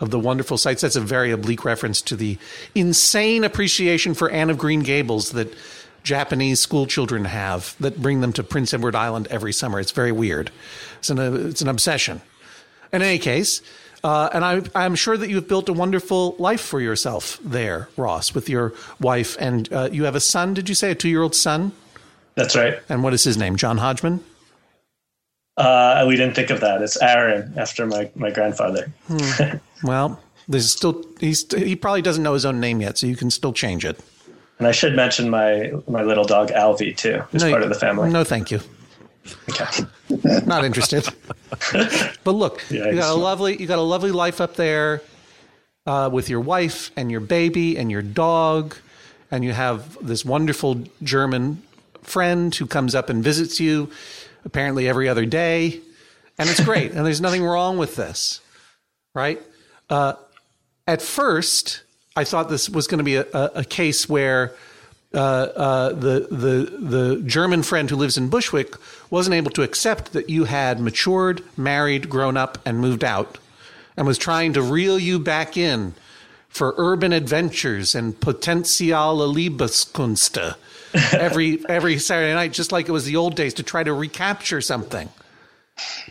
of the wonderful sights. That's a very oblique reference to the insane appreciation for Anne of Green Gables that Japanese school children have that bring them to Prince Edward Island every summer. It's very weird. It's an, it's an obsession. In any case, uh, and I, I'm sure that you've built a wonderful life for yourself there, Ross, with your wife. And uh, you have a son, did you say? A two year old son? That's right. And what is his name? John Hodgman? Uh, we didn't think of that. It's Aaron after my, my grandfather. Hmm. well, there's still he's he probably doesn't know his own name yet, so you can still change it. And I should mention my my little dog Alvy too, who's No, part of the family. No, thank you. Okay. Not interested. but look, Yeah, you got a lovely you got a lovely life up there uh, with your wife and your baby and your dog, and you have this wonderful German friend who comes up and visits you apparently every other day, and it's great. and there's nothing wrong with this, right? Uh, at first, I thought this was going to be a, a, case where uh, uh, the the the German friend who lives in Bushwick wasn't able to accept that you had matured, married, grown up, and moved out, and was trying to reel you back in for urban adventures and potentiale Liebeskunst every every Saturday night, just like it was the old days, to try to recapture something.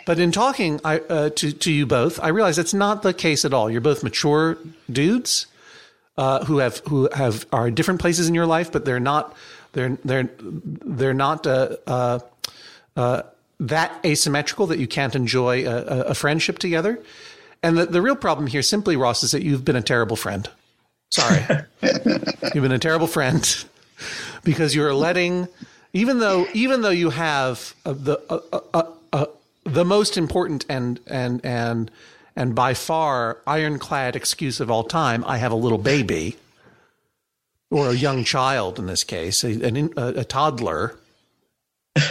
But in talking I, uh, to to you both, I realize that's not the case at all. You're both mature dudes uh, who have who have are in different places in your life, but they're not they're they're they're not uh, uh, uh, that asymmetrical that you can't enjoy a, a- a friendship together. And the, the real problem here, simply, Ross, is that you've been a terrible friend. Sorry, you've been a terrible friend because you're letting, even though even though you have uh, the uh, uh, uh, uh, the most important and and and and by far ironclad excuse of all time, I have a little baby or a young child in this case, a, a, a toddler.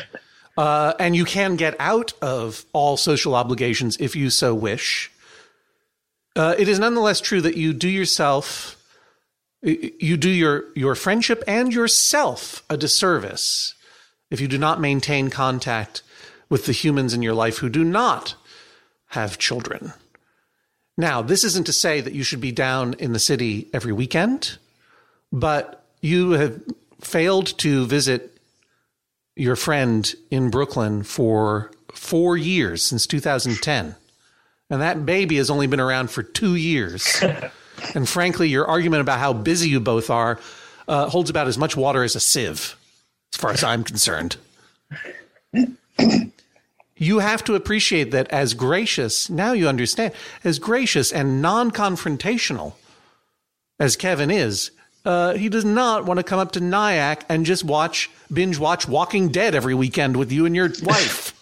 Uh, and you can get out of all social obligations if you so wish. Uh, it is nonetheless true that you do yourself you do your your friendship and yourself a disservice if you do not maintain contact with the humans in your life who do not have children. Now, this isn't to say that you should be down in the city every weekend, but you have failed to visit your friend in Brooklyn for four years since 2010. And that baby has only been around for two years. and frankly, your argument about how busy you both are uh, holds about as much water as a sieve, as far as I'm concerned. you have to appreciate that as gracious, now you understand, as gracious and non confrontational as Kevin is, uh, he does not want to come up to Nyack and just watch, binge watch Walking Dead every weekend with you and your wife.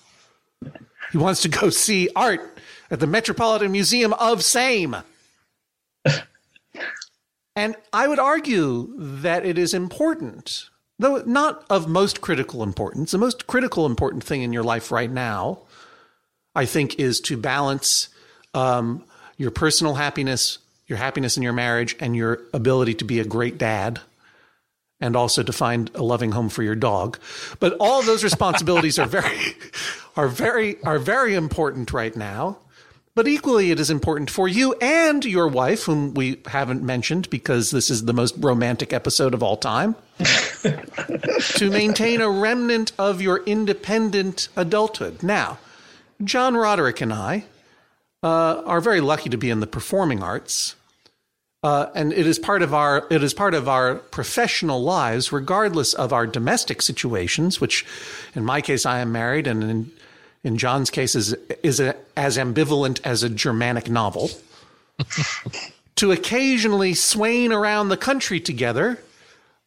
he wants to go see art at the Metropolitan Museum of Same. And I would argue that it is important, though not of most critical importance. The most critical important thing in your life right now, I think, is to balance um, your personal happiness your happiness in your marriage and your ability to be a great dad and also to find a loving home for your dog. But all those responsibilities are very are very are very important right now. But equally it is important for you and your wife, whom we haven't mentioned because this is the most romantic episode of all time, to maintain a remnant of your independent adulthood. Now, John Roderick and I uh, are very lucky to be in the performing arts. Uh, and it is part of our it is part of our professional lives, regardless of our domestic situations. Which, in my case, I am married, and in in John's case, is is a, as ambivalent as a Germanic novel. to occasionally swain around the country together,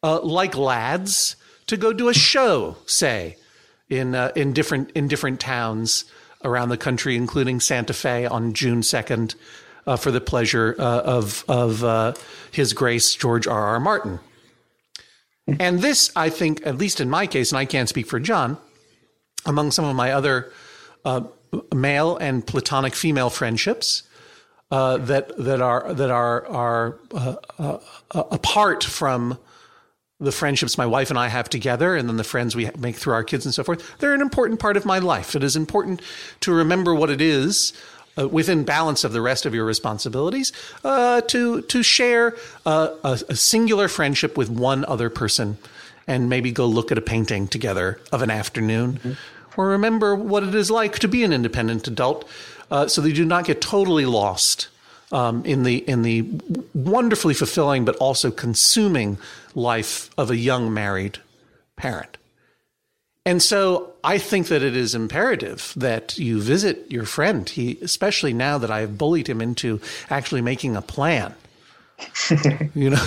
uh, like lads, to go do a show, say, in uh, in different in different towns around the country, including Santa Fe on June second uh, for the pleasure uh, of of uh, His Grace George R. R. Martin. And this, I think, at least in my case, and I can't speak for John, among some of my other uh, male and platonic female friendships uh, that that are that are are uh, apart from the friendships my wife and I have together, and then the friends we make through our kids and so forth. They're an important part of my life. It is important to remember what it is uh, within balance of the rest of your responsibilities, uh, to to share uh, a, a, singular friendship with one other person, and maybe go look at a painting together of an afternoon, mm-hmm. Or remember what it is like to be an independent adult, uh, so they do not get totally lost um, in the in the wonderfully fulfilling but also consuming life of a young married parent. And so I think that it is imperative that you visit your friend. He, especially now that I have bullied him into actually making a plan. you know,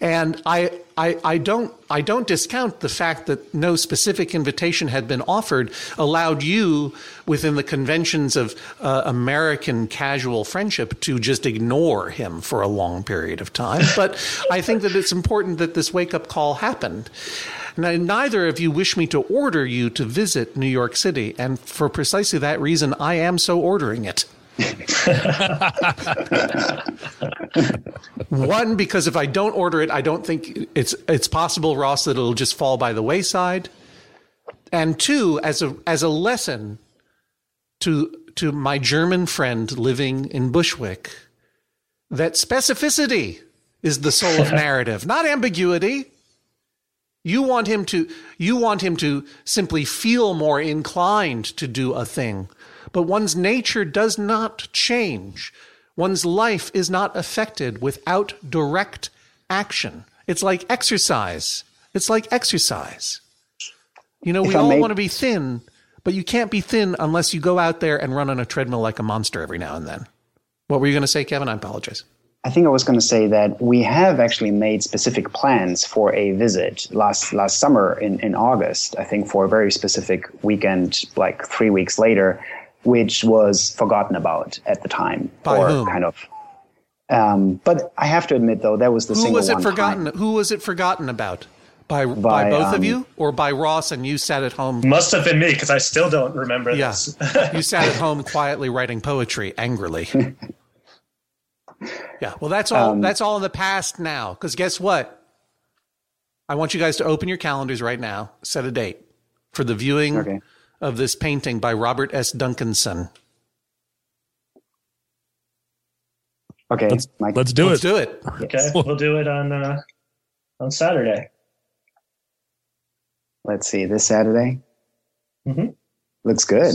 and I, I, I don't, I don't discount the fact that no specific invitation had been offered, allowed you within the conventions of uh, American casual friendship to just ignore him for a long period of time. But I think that it's important that this wake up call happened. Now, neither of you wish me to order you to visit New York City, and for precisely that reason, I am so ordering it. One, because if I don't order it, I don't think it's it's possible, Ross, that it'll just fall by the wayside. And two, as a as a lesson to to my German friend living in Bushwick, that specificity is the soul of narrative, not ambiguity. You want him to you want him to simply feel more inclined to do a thing. But one's nature does not change. One's life is not affected without direct action. It's like exercise. It's like exercise. You know, if we I all want to be thin, but you can't be thin unless you go out there and run on a treadmill like a monster every now and then. What were you going to say, Kevin? I apologize. I think I was going to say that we have actually made specific plans for a visit last last summer in, in August. I think for a very specific weekend, like three weeks later, which was forgotten about at the time, By or whom? kind of. Um, but I have to admit, though, that was the who was it forgotten? Time. Who was it forgotten about? By, by, by both um, of you, or by Ross and you sat at home? Must have been me because I still don't remember yeah. this. you sat at home quietly writing poetry angrily. Yeah. Well, that's all. Um, that's all in the past now. Because guess what? I want you guys to open your calendars right now. Set a date for the viewing okay. of this painting by Robert S. Duncanson. Okay, Let's, Mike. let's do Let's it. do it. Okay, we'll do it on uh, on Saturday. Let's see. This Saturday Mhm. looks good.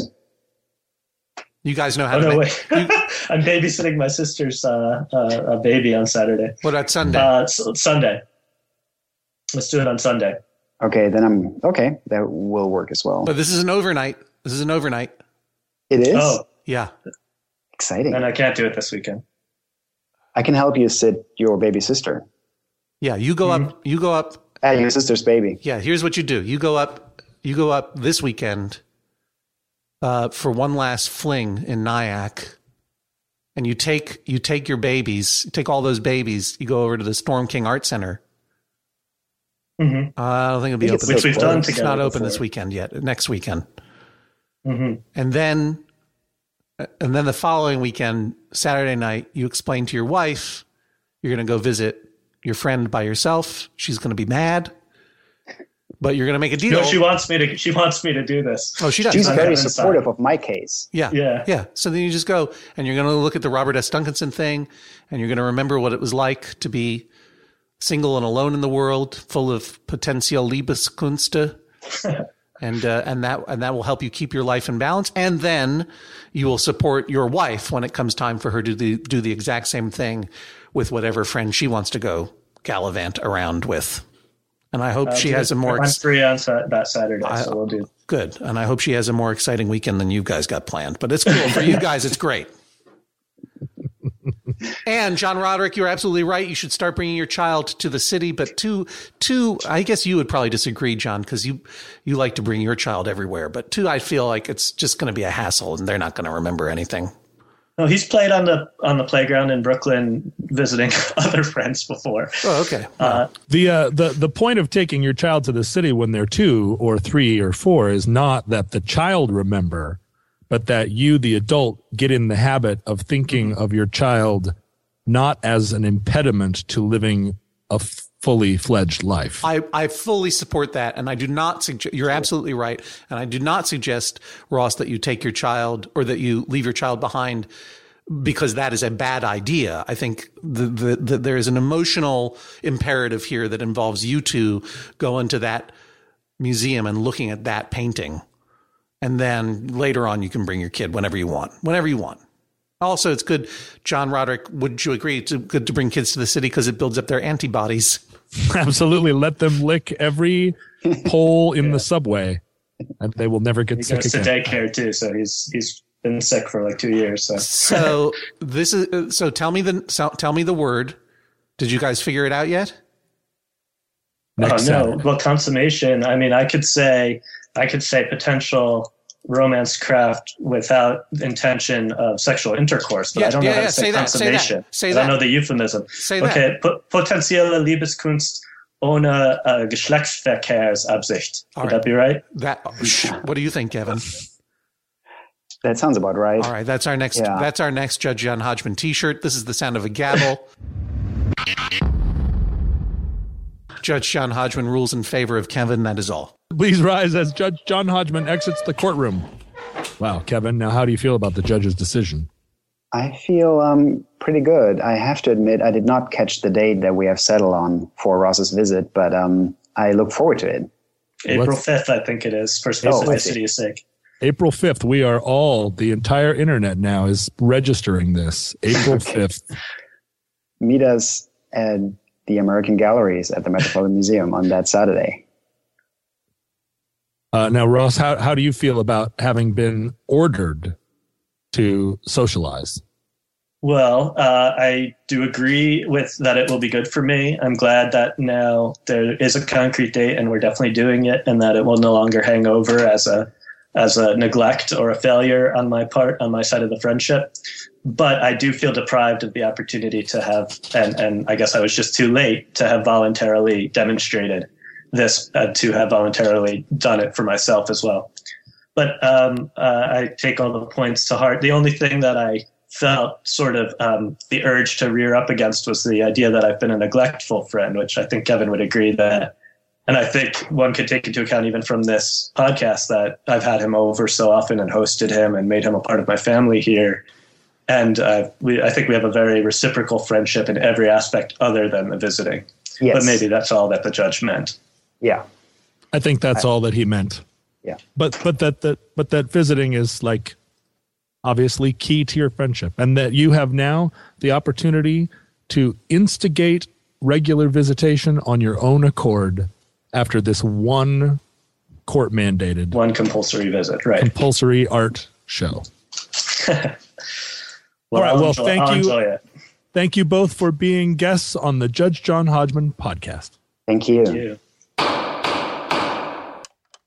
You guys know how Oh to no, make. wait! I'm babysitting my sister's uh, uh, a baby on Saturday. What about Sunday? Uh, s- Sunday. Let's do it on Sunday. Okay, then I'm okay. That will work as well. but this is an overnight. This is an overnight. It is Oh, Yeah. exciting. and I can't do it this weekend. I can help you sit your baby sister. Yeah. You go up. You go up. At your sister's baby. Yeah. Here's what you do. You go up. You go up this weekend uh, for one last fling in Nyack, and you take you take your babies. You take all those babies. You go over to the Storm King Art Center. hmm Uh, I don't think it'll be think open. Which we've done It's not open before. this weekend yet. Next weekend. hmm and then and then the following weekend saturday night you explain to your wife you're going to go visit your friend by yourself she's going to be mad but you're going to make a deal No, she wants me to. She wants me to do this. oh she does She's Okay. very Inside. supportive of my case. yeah Yeah. yeah so then you just go and you're going to look at the robert s duncanson thing and you're going to remember what it was like to be single and alone in the world full of potential liebeskunste and uh, and that and that will help you keep your life in balance. And then you will support your wife when it comes time for her to do, do the exact same thing with whatever friend she wants to go gallivant around with. And I hope uh, she has a more I'm free on sa- that Saturday, I- so we'll do. good. And I hope she has a more exciting weekend than you guys got planned. But it's cool for you guys. It's great. And John Roderick, you're absolutely right. You should start bringing your child to the city. But two, two, I guess you would probably disagree, John, because you you like to bring your child everywhere. But two, I feel like it's just going to be a hassle, and they're not going to remember anything. No, he's played on the on the playground in Brooklyn, visiting other friends before. Oh, okay. Uh, The uh, the the point of taking your child to the city when they're two or three or four is not that the child remember, but that you, the adult, get in the habit of thinking of your child not as an impediment to living a f- fully fledged life. I, I fully support that. And I do not suggest, you're absolutely right. And I do not suggest, Ross, that you take your child or that you leave your child behind because that is a bad idea. I think the, the, the, there is an emotional imperative here that involves you two going to that museum and looking at that painting. And then later on, you can bring your kid whenever you want, whenever you want. Also, it's good, John Roderick, would you agree? It's good to bring kids to the city because it builds up their antibodies. Absolutely, let them lick every pole in the subway, and they will never get he sick goes to daycare too, so he's he's been sick for like two years. So So this is uh, so. Tell me the so, tell me the word. Did you guys figure it out yet? Next oh no, Saturday. well consummation. I mean, I could say I could say potential romance craft without intention of sexual intercourse, but Yeah, I don't know yeah, how yeah, to say, say that, say that, say I that. don't know the euphemism. Say that. Okay, po- potenzielle Liebeskunst ohne uh, Geschlechtsverkehrsabsicht. All Would right. that be right? That. What do you think, Kevin? That sounds about right. All right, that's our next. Yeah. That's our next Judge John Hodgman T-shirt. This is the sound of a gavel. Judge John Hodgman rules in favor of Kevin. That is all. Please rise as Judge John Hodgman exits the courtroom. Wow, Kevin. Now, how do you feel about the judge's decision? I feel um, pretty good. I have to admit, I did not catch the date that we have settled on for Ross's visit, but um, I look forward to it. April 5th, I think it is, for Oh, I specificity's sake. April 5th, we are all, the entire internet now is registering this. April 5th. Meet us at the American Galleries at the Metropolitan Museum on that Saturday. Uh, now, Ross, how, how do you feel about having been ordered to socialize? Well, uh, I do agree with that it will be good for me. I'm glad that now there is a concrete date and we're definitely doing it and that it will no longer hang over as a as a neglect or a failure on my part on my side of the friendship. But I do feel deprived of the opportunity to have and, and I guess I was just too late to have voluntarily demonstrated this uh, to have voluntarily done it for myself as well. But um, uh, I take all the points to heart. The only thing that I felt sort of um, the urge to rear up against was the idea that I've been a neglectful friend, which I think Kevin would agree that and I think one could take into account even from this podcast that I've had him over so often and hosted him and made him a part of my family here. And uh, we, I think we have a very reciprocal friendship in every aspect other than the visiting. Yes. But maybe that's all that the judge meant. Yeah. I think that's all that he meant. Yeah. But but that that but that visiting is like obviously key to your friendship and that you have now the opportunity to instigate regular visitation on your own accord after this one court mandated One compulsory visit, right? compulsory art show. Well, right, I'll well, enjoy, thank I'll you. enjoy it. Thank you both for being guests on the Judge John Hodgman podcast. Thank you. Thank you.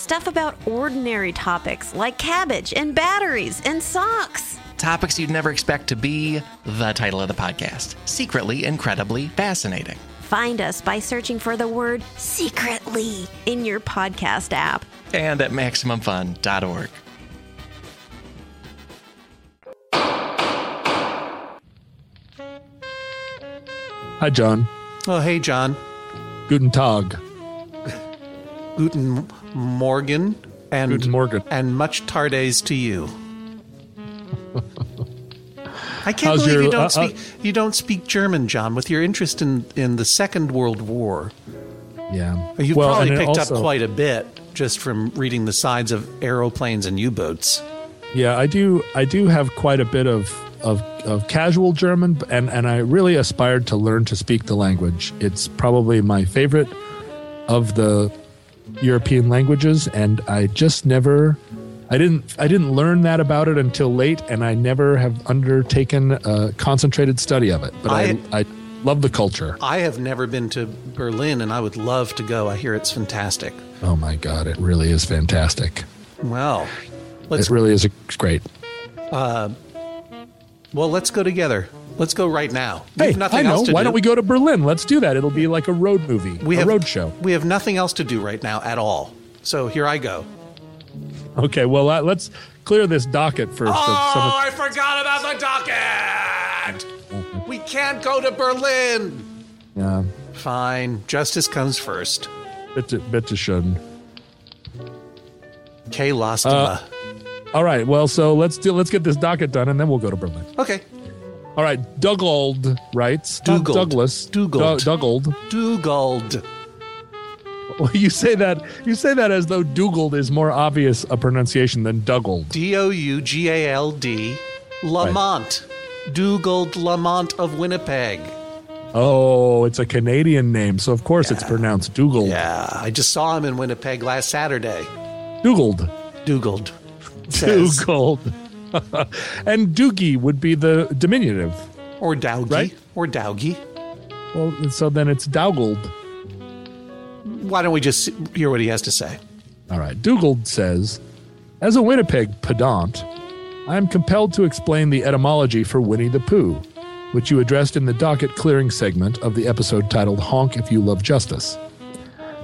Stuff about ordinary topics like cabbage and batteries and socks. Topics you'd never expect to be the title of the podcast Secretly Incredibly Fascinating. Find us by searching for the word secretly in your podcast app. And at MaximumFun.org. Hi, John. Oh, hey, John. Guten Tag. Guten Morgen and Guten Morgen. and much tardes to you. I can't How's believe your- you don't uh, uh, speak you don't speak German, John, with your interest in, in the Second World War. Yeah. You've Well, probably picked also- up quite a bit just from reading the sides of aeroplanes and U-boats. Yeah, I do. I do have quite a bit of of, of casual German, and and I really aspired to learn to speak the language. It's probably my favorite of the European languages, and I just never. I didn't. I didn't learn that about it until late, and I never have undertaken a concentrated study of it. But I, I, love the culture. I have never been to Berlin and I would love to go. I hear it's fantastic. Oh my god, it really is fantastic. Well, let's it really is great. uh, well, let's go together. Let's go right now. We Hey, have nothing I know. Why do. don't we go to Berlin? Let's do that. It'll be like a road movie, We a have road show. We have nothing else to do right now at all. So here I go. Okay, well, uh, let's clear this docket first. of some of- Oh, I forgot about the docket. We can't go to Berlin. yeah, Fine. Justice comes first. bitte, bitte schön. K lost Uh, All right, well, so let's do let's get this docket done, and then we'll go to Berlin. Okay. All right, Duggold writes. not Duggold. Douglas. Duggold. Du- Duggold. Dugald. Well, you say that you say that as though Duggold is more obvious a pronunciation than Duggold. D O U G A L D. Lamont. Dugald Lamont of Winnipeg. Oh, it's a Canadian name, so of course it's pronounced Duggold. Yeah, I just saw him in Winnipeg last Saturday. Duggold. Dugald. Says. And Doogie would be the diminutive. Or Dowgie. Right? Or Dowgie. Well, so then it's Dowgold. Why don't we just hear what he has to say? All right. Dugald says, as a Winnipeg pedant, I am compelled to explain the etymology for Winnie the Pooh, which you addressed in the docket clearing segment of the episode titled Honk If You Love Justice.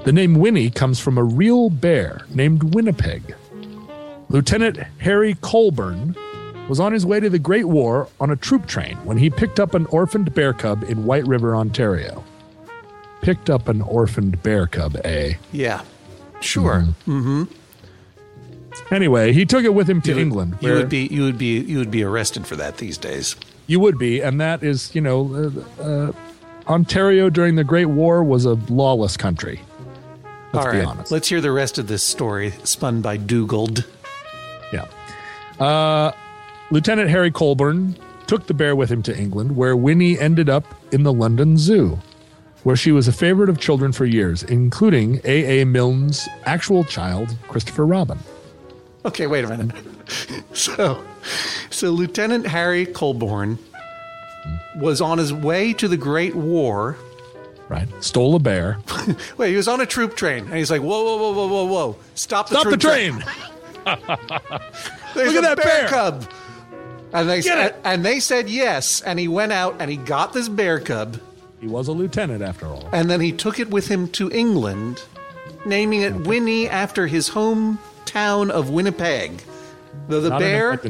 The name Winnie comes from a real bear named Winnipeg. Lieutenant Harry Colebourn was on his way to the Great War on a troop train when he picked up an orphaned bear cub in White River, Ontario. Picked up an orphaned bear cub, eh? Yeah. Sure. Mm-hmm. Anyway, he took it with him to You England. You would be you would be you would be arrested for that these days. You would be, and that is, you know, uh, uh, Ontario during the Great War was a lawless country. Let's All be honest. let's hear the rest of this story spun by Dugald. Uh, Lieutenant Harry Colebourn took the bear with him to England, where Winnie ended up in the London Zoo, where she was a favorite of children for years, including A. A. Milne's actual child, Christopher Robin. Okay, wait a minute. So, so Lieutenant Harry Colebourn was on his way to the Great War. Right. Stole a bear. Wait, he was on a troop train, and he's like, "Whoa, whoa, whoa, whoa, whoa, whoa! Stop the Stop the troop train! There's Look at a that bear, bear. cub." And they Get said, it. and they said yes, and he went out and he got this bear cub, He was a lieutenant after all. and then he took it with him to England, naming it Winnie after his hometown of Winnipeg. Though the Not bear,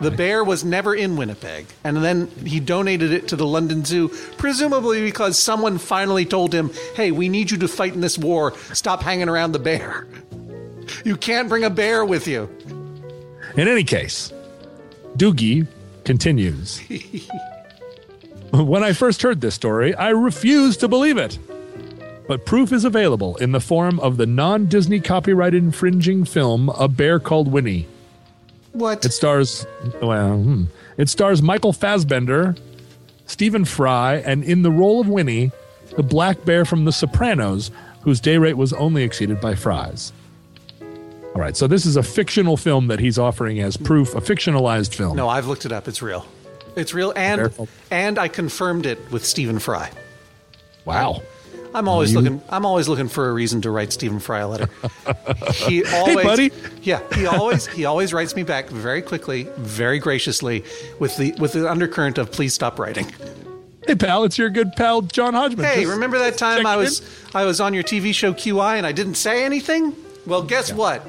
the bear was never in Winnipeg, and then he donated it to the London Zoo, presumably because someone finally told him, "Hey, we need you to fight in this war. Stop hanging around the bear. You can't bring a bear with you." In any case, Doogie continues. when I first heard this story, I refused to believe it. But proof is available in the form of the non Disney copyright infringing film A Bear Called Winnie. What? It stars, well, hmm. it stars Michael Fassbender, Stephen Fry, and in the role of Winnie, the black bear from The Sopranos, whose day rate was only exceeded by Fry's. All right, so this is a fictional film that he's offering as proof, a fictionalized film. No, I've looked it up. It's real. It's real, and and I confirmed it with Stephen Fry. Wow. I'm always You- looking. I'm always looking for a reason to write Stephen Fry a letter. He always, buddy. Yeah, he always he always writes me back very quickly, very graciously, with the with the undercurrent of "Please stop writing." Hey, pal, it's your good pal, John Hodgman. Hey, Just remember that time I in. was I was on your TV show QI and I didn't say anything? Well, guess what?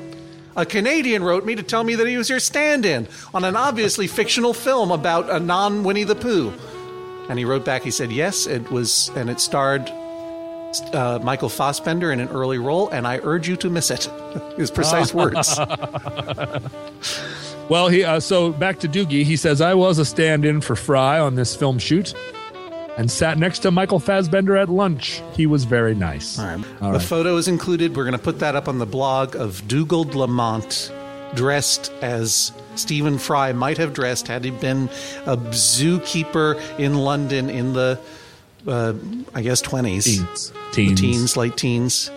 A Canadian wrote me to tell me that he was your stand-in on an obviously fictional film about a non-Winnie the Pooh. And he wrote back. He said, "Yes, it was, and it starred uh, Michael Fassbender in an early role, and I urge you to miss it." His precise words. Well, he uh, so back to Doogie. He says I was a stand-in for Fry on this film shoot, and sat next to Michael Fassbender at lunch. He was very nice. All right. All the right. photo is included. We're going to put that up on the blog of Dugald Lamont, dressed as Stephen Fry might have dressed had he been a zookeeper in London in the, uh, I guess, twenties, Teens. Teens. teens, late teens.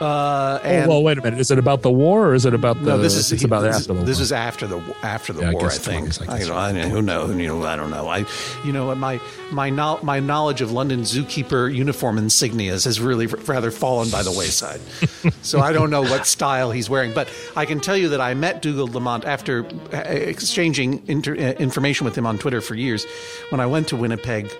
Uh, Oh, well, wait a minute. Is it about the war or is it about the? no, this is It's about this, after the This war. is after the after the Yeah, I war. I, guess think. 20s, I I, guess. don't, I who knows? You know, I don't know. I, you know, my my no, my knowledge of London zookeeper uniform insignias has really r- rather fallen by the wayside. so I don't know what style he's wearing, but I can tell you that I met Dugald Lamont after uh, exchanging inter, uh, information with him on Twitter for years. When I went to Winnipeg,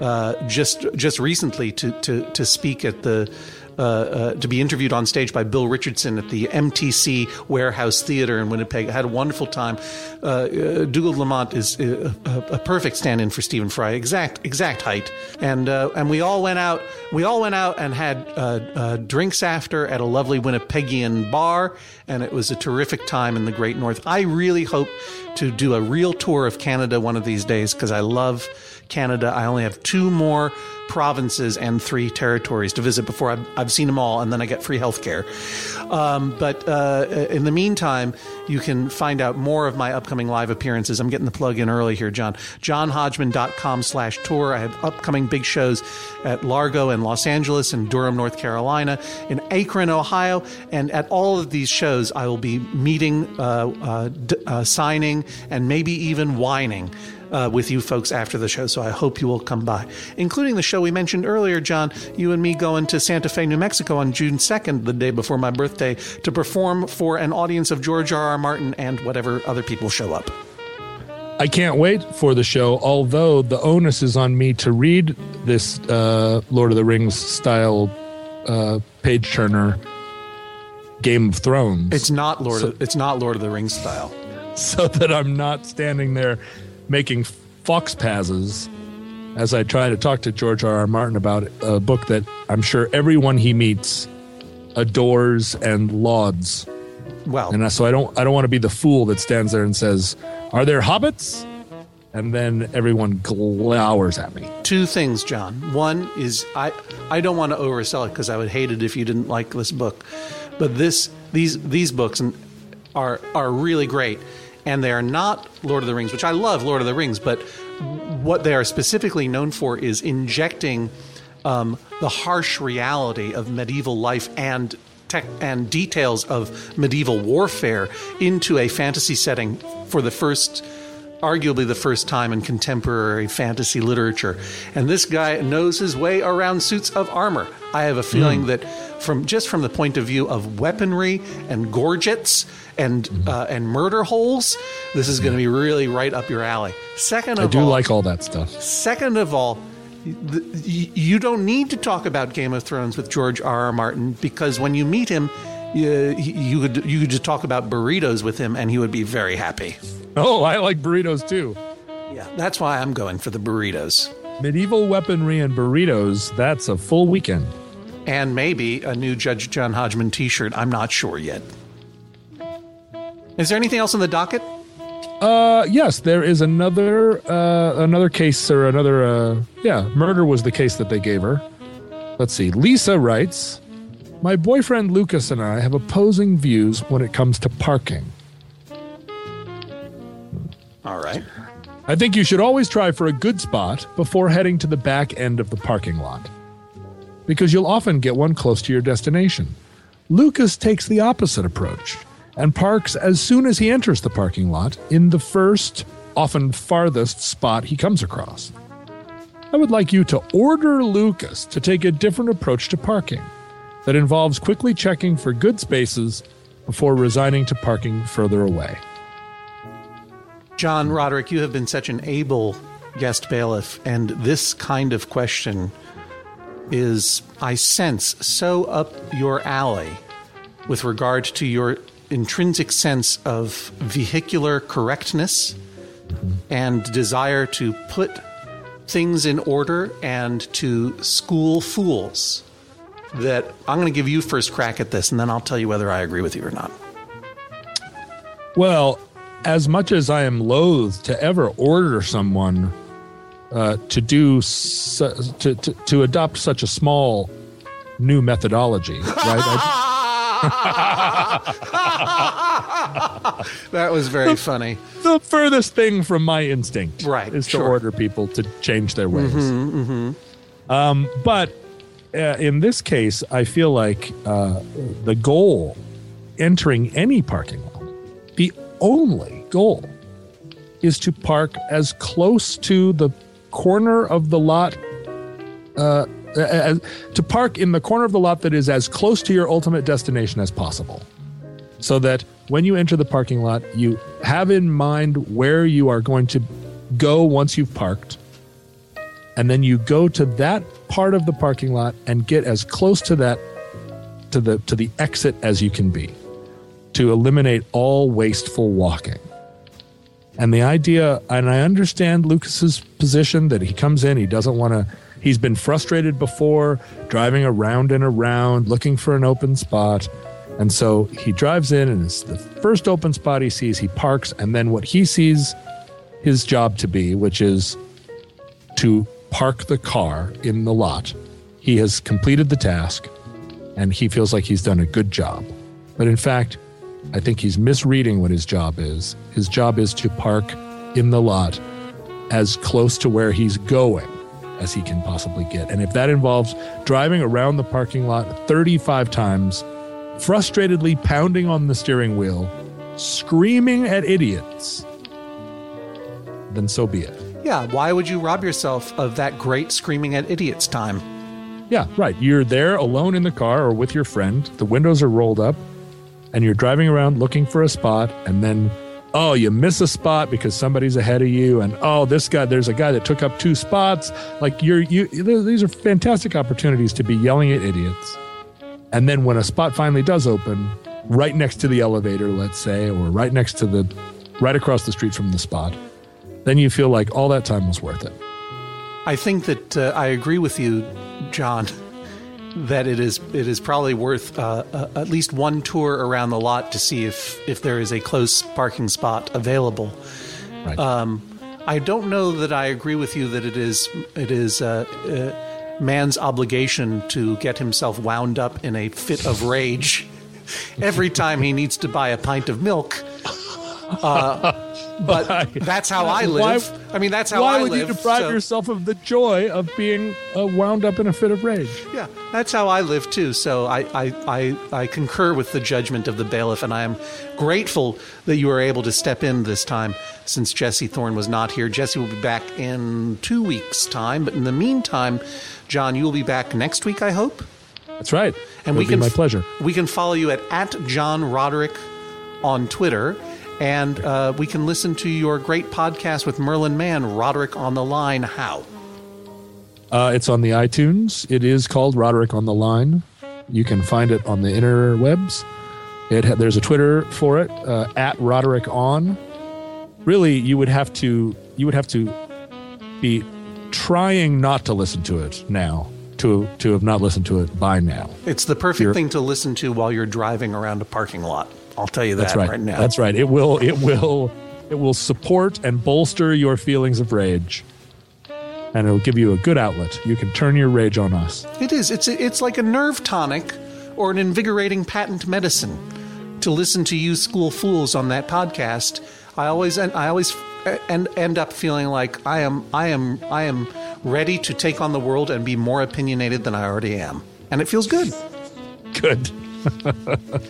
uh, just just recently to to to speak at the. Uh, uh, to be interviewed on stage by Bill Richardson at the MTC Warehouse Theater in Winnipeg. I had a wonderful time. Uh, uh, Dugald Lamont is a, a perfect stand-in for Stephen Fry, exact exact height, and and we all went out. We all went out and had drinks after at a lovely Winnipegian bar, and it was a terrific time in the Great North. I really hope to do a real tour of Canada one of these days because I love Canada. I only have two more provinces and three territories to visit before I've, I've seen them all, and then I get free health care. Um, but uh, in the meantime, you can find out more of my upcoming live appearances. I'm getting the plug in early here, John. JohnHodgman.com slash tour. I have upcoming big shows at Largo and Los Angeles and Durham, North Carolina, in Akron, Ohio. And at all of these shows, I will be meeting, uh, uh, d- uh, signing, and maybe even whining uh, with you folks after the show. So I hope you will come by, including the show we mentioned earlier, John. You and me going to Santa Fe, New Mexico on June 2nd, the day before my birthday, to perform for an audience of George R. R. Martin and whatever other people show up. I can't wait for the show, although the onus is on me to read this uh, Lord of the Rings style uh, page turner Game of Thrones. It's not Lord. of, it's not Lord of the Rings style. so that I'm not standing there making fox passes as I try to talk to George R. R. Martin about a book that I'm sure everyone he meets adores and lauds. Well, And so I don't I don't want to be the fool that stands there and says, "Are there hobbits?" And then everyone glowers at me. two things, John. One is I I don't want to oversell it because I would hate it if you didn't like this book, but this these these books are are really great, and they are not Lord of the Rings, which I love Lord of the Rings, but what they are specifically known for is injecting um, the harsh reality of medieval life and tech and details of medieval warfare into a fantasy setting for the first arguably the first time in contemporary fantasy literature. And this guy knows his way around suits of armor. I have a feeling that from just from the point of view of weaponry and gorgets and uh, and murder holes, this is going to be really right up your alley. Second of I do all, like all that stuff. Second of all, you don't need to talk about Game of Thrones with George R. R. Martin because when you meet him, you, you could you could just talk about burritos with him, and he would be very happy. Oh, I like burritos too. Yeah, that's why I'm going for the burritos, Medieval weaponry and burritos, that's a full weekend. and maybe a new Judge John Hodgman T-shirt. I'm not sure yet. Is there anything else on the docket? Uh, yes, there is another uh, another case or another uh, yeah, murder was the case that they gave her. Let's see. Lisa writes, "My boyfriend Lucas and I have opposing views when it comes to parking. All right. I think you should always try for a good spot before heading to the back end of the parking lot. Because you'll often get one close to your destination. Lucas takes the opposite approach and parks as soon as he enters the parking lot in the first, often farthest spot he comes across. I would like you to order Lucas to take a different approach to parking that involves quickly checking for good spaces before resigning to parking further away. John Roderick, you have been such an able guest bailiff, and this kind of question is, I sense, so up your alley with regard to your intrinsic sense of vehicular correctness and desire to put things in order and to school fools that I'm going to give you first crack at this, and then I'll tell you whether I agree with you or not. Well, as much as I am loath to ever order someone uh, to do su- to, to to adopt such a small new methodology, right? I- That was very funny. the furthest thing from my instinct, Right, is to order people to change their ways. Um, but uh, in this case, I feel like uh, the goal entering any parking lot, the only goal is to park as close to the corner of the lot, uh, as, to park in the corner of the lot that is as close to your ultimate destination as possible. So that when you enter the parking lot, you have in mind where you are going to go once you've parked and then you go to that part of the parking lot and get as close to that to the to the exit as you can be to eliminate all wasteful walking and the idea and i understand lucas's position that he comes in he doesn't want to he's been frustrated before driving around and around looking for an open spot and so he drives in and it's the first open spot he sees he parks and then what he sees his job to be which is to park the car in the lot. He has completed the task and he feels like he's done a good job. But in fact, I think he's misreading what his job is. His job is to park in the lot as close to where he's going as he can possibly get. And if that involves driving around the parking lot 35 times, frustratedly pounding on the steering wheel, screaming at idiots, then so be it. Yeah, why would you rob yourself of that great screaming at idiots time? Yeah, right. You're there alone in the car or with your friend. The windows are rolled up and you're driving around looking for a spot and then oh, you miss a spot because somebody's ahead of you and oh, this guy there's a guy that took up two spots. Like you're you these are fantastic opportunities to be yelling at idiots. And then when a spot finally does open, right next to the elevator, let's say, or right next to the right across the street from the spot, then you feel like all that time was worth it. I think that uh, I agree with you, John. That it is it is probably worth uh, uh, at least one tour around the lot to see if if there is a close parking spot available. Right. Um, I don't know that I agree with you that it is it is uh, uh, man's obligation to get himself wound up in a fit of rage every time he needs to buy a pint of milk. But Why? that's how I Why- live. I mean, that's how I live. Why I would live. you deprive so- yourself of the joy of being uh, wound up in a fit of rage? Yeah, that's how I live too. So I, I, I, I concur with the judgment of the bailiff, and I am grateful that you were able to step in this time since Jesse Thorne was not here. Jesse will be back in two weeks' time, but in the meantime, John, you will be back next week, I hope. That's right. And It we can my pleasure. We can follow you at at John Roderick on Twitter. And uh, we can listen to your great podcast with Merlin Mann, Roderick on the Line. How? Uh, it's on the iTunes. It is called Roderick on the Line. You can find it on the interwebs. It ha- there's a Twitter for it uh, at Roderick on. Really, you would have to you would have to be trying not to listen to it now to to have not listened to it by now. It's the perfect You're- thing to listen to while you're driving around a parking lot. I'll tell you that That's right. now. That's right. It will it will it will support and bolster your feelings of rage. And it will give you a good outlet. You can turn your rage on us. It is. It's it's like a nerve tonic or an invigorating patent medicine. To listen to you school fools on that podcast, I always end, I always end, end up feeling like I am I am I am ready to take on the world and be more opinionated than I already am, and it feels good. Good.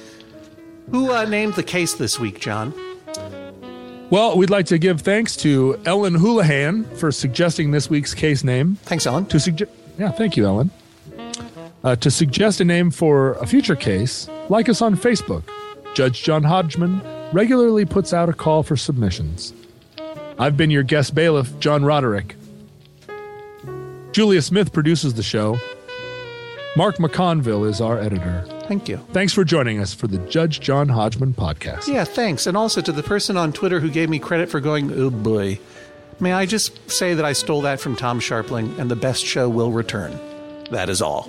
Who uh, named the case this week, John? Well, we'd like to give thanks to Ellen Houlihan for suggesting this week's case name. Thanks, Ellen. To suggest, yeah, thank you, Ellen. Uh, to suggest a name for a future case, like us on Facebook. Judge John Hodgman regularly puts out a call for submissions. I've been your guest bailiff, John Roderick. Julia Smith produces the show. Mark McConville is our editor. Thank you. Thanks for joining us for the Judge John Hodgman podcast. Yeah, thanks. And also to the person on Twitter who gave me credit for going, oh boy. May I just say that I stole that from Tom Scharpling and the best show will return. That is all.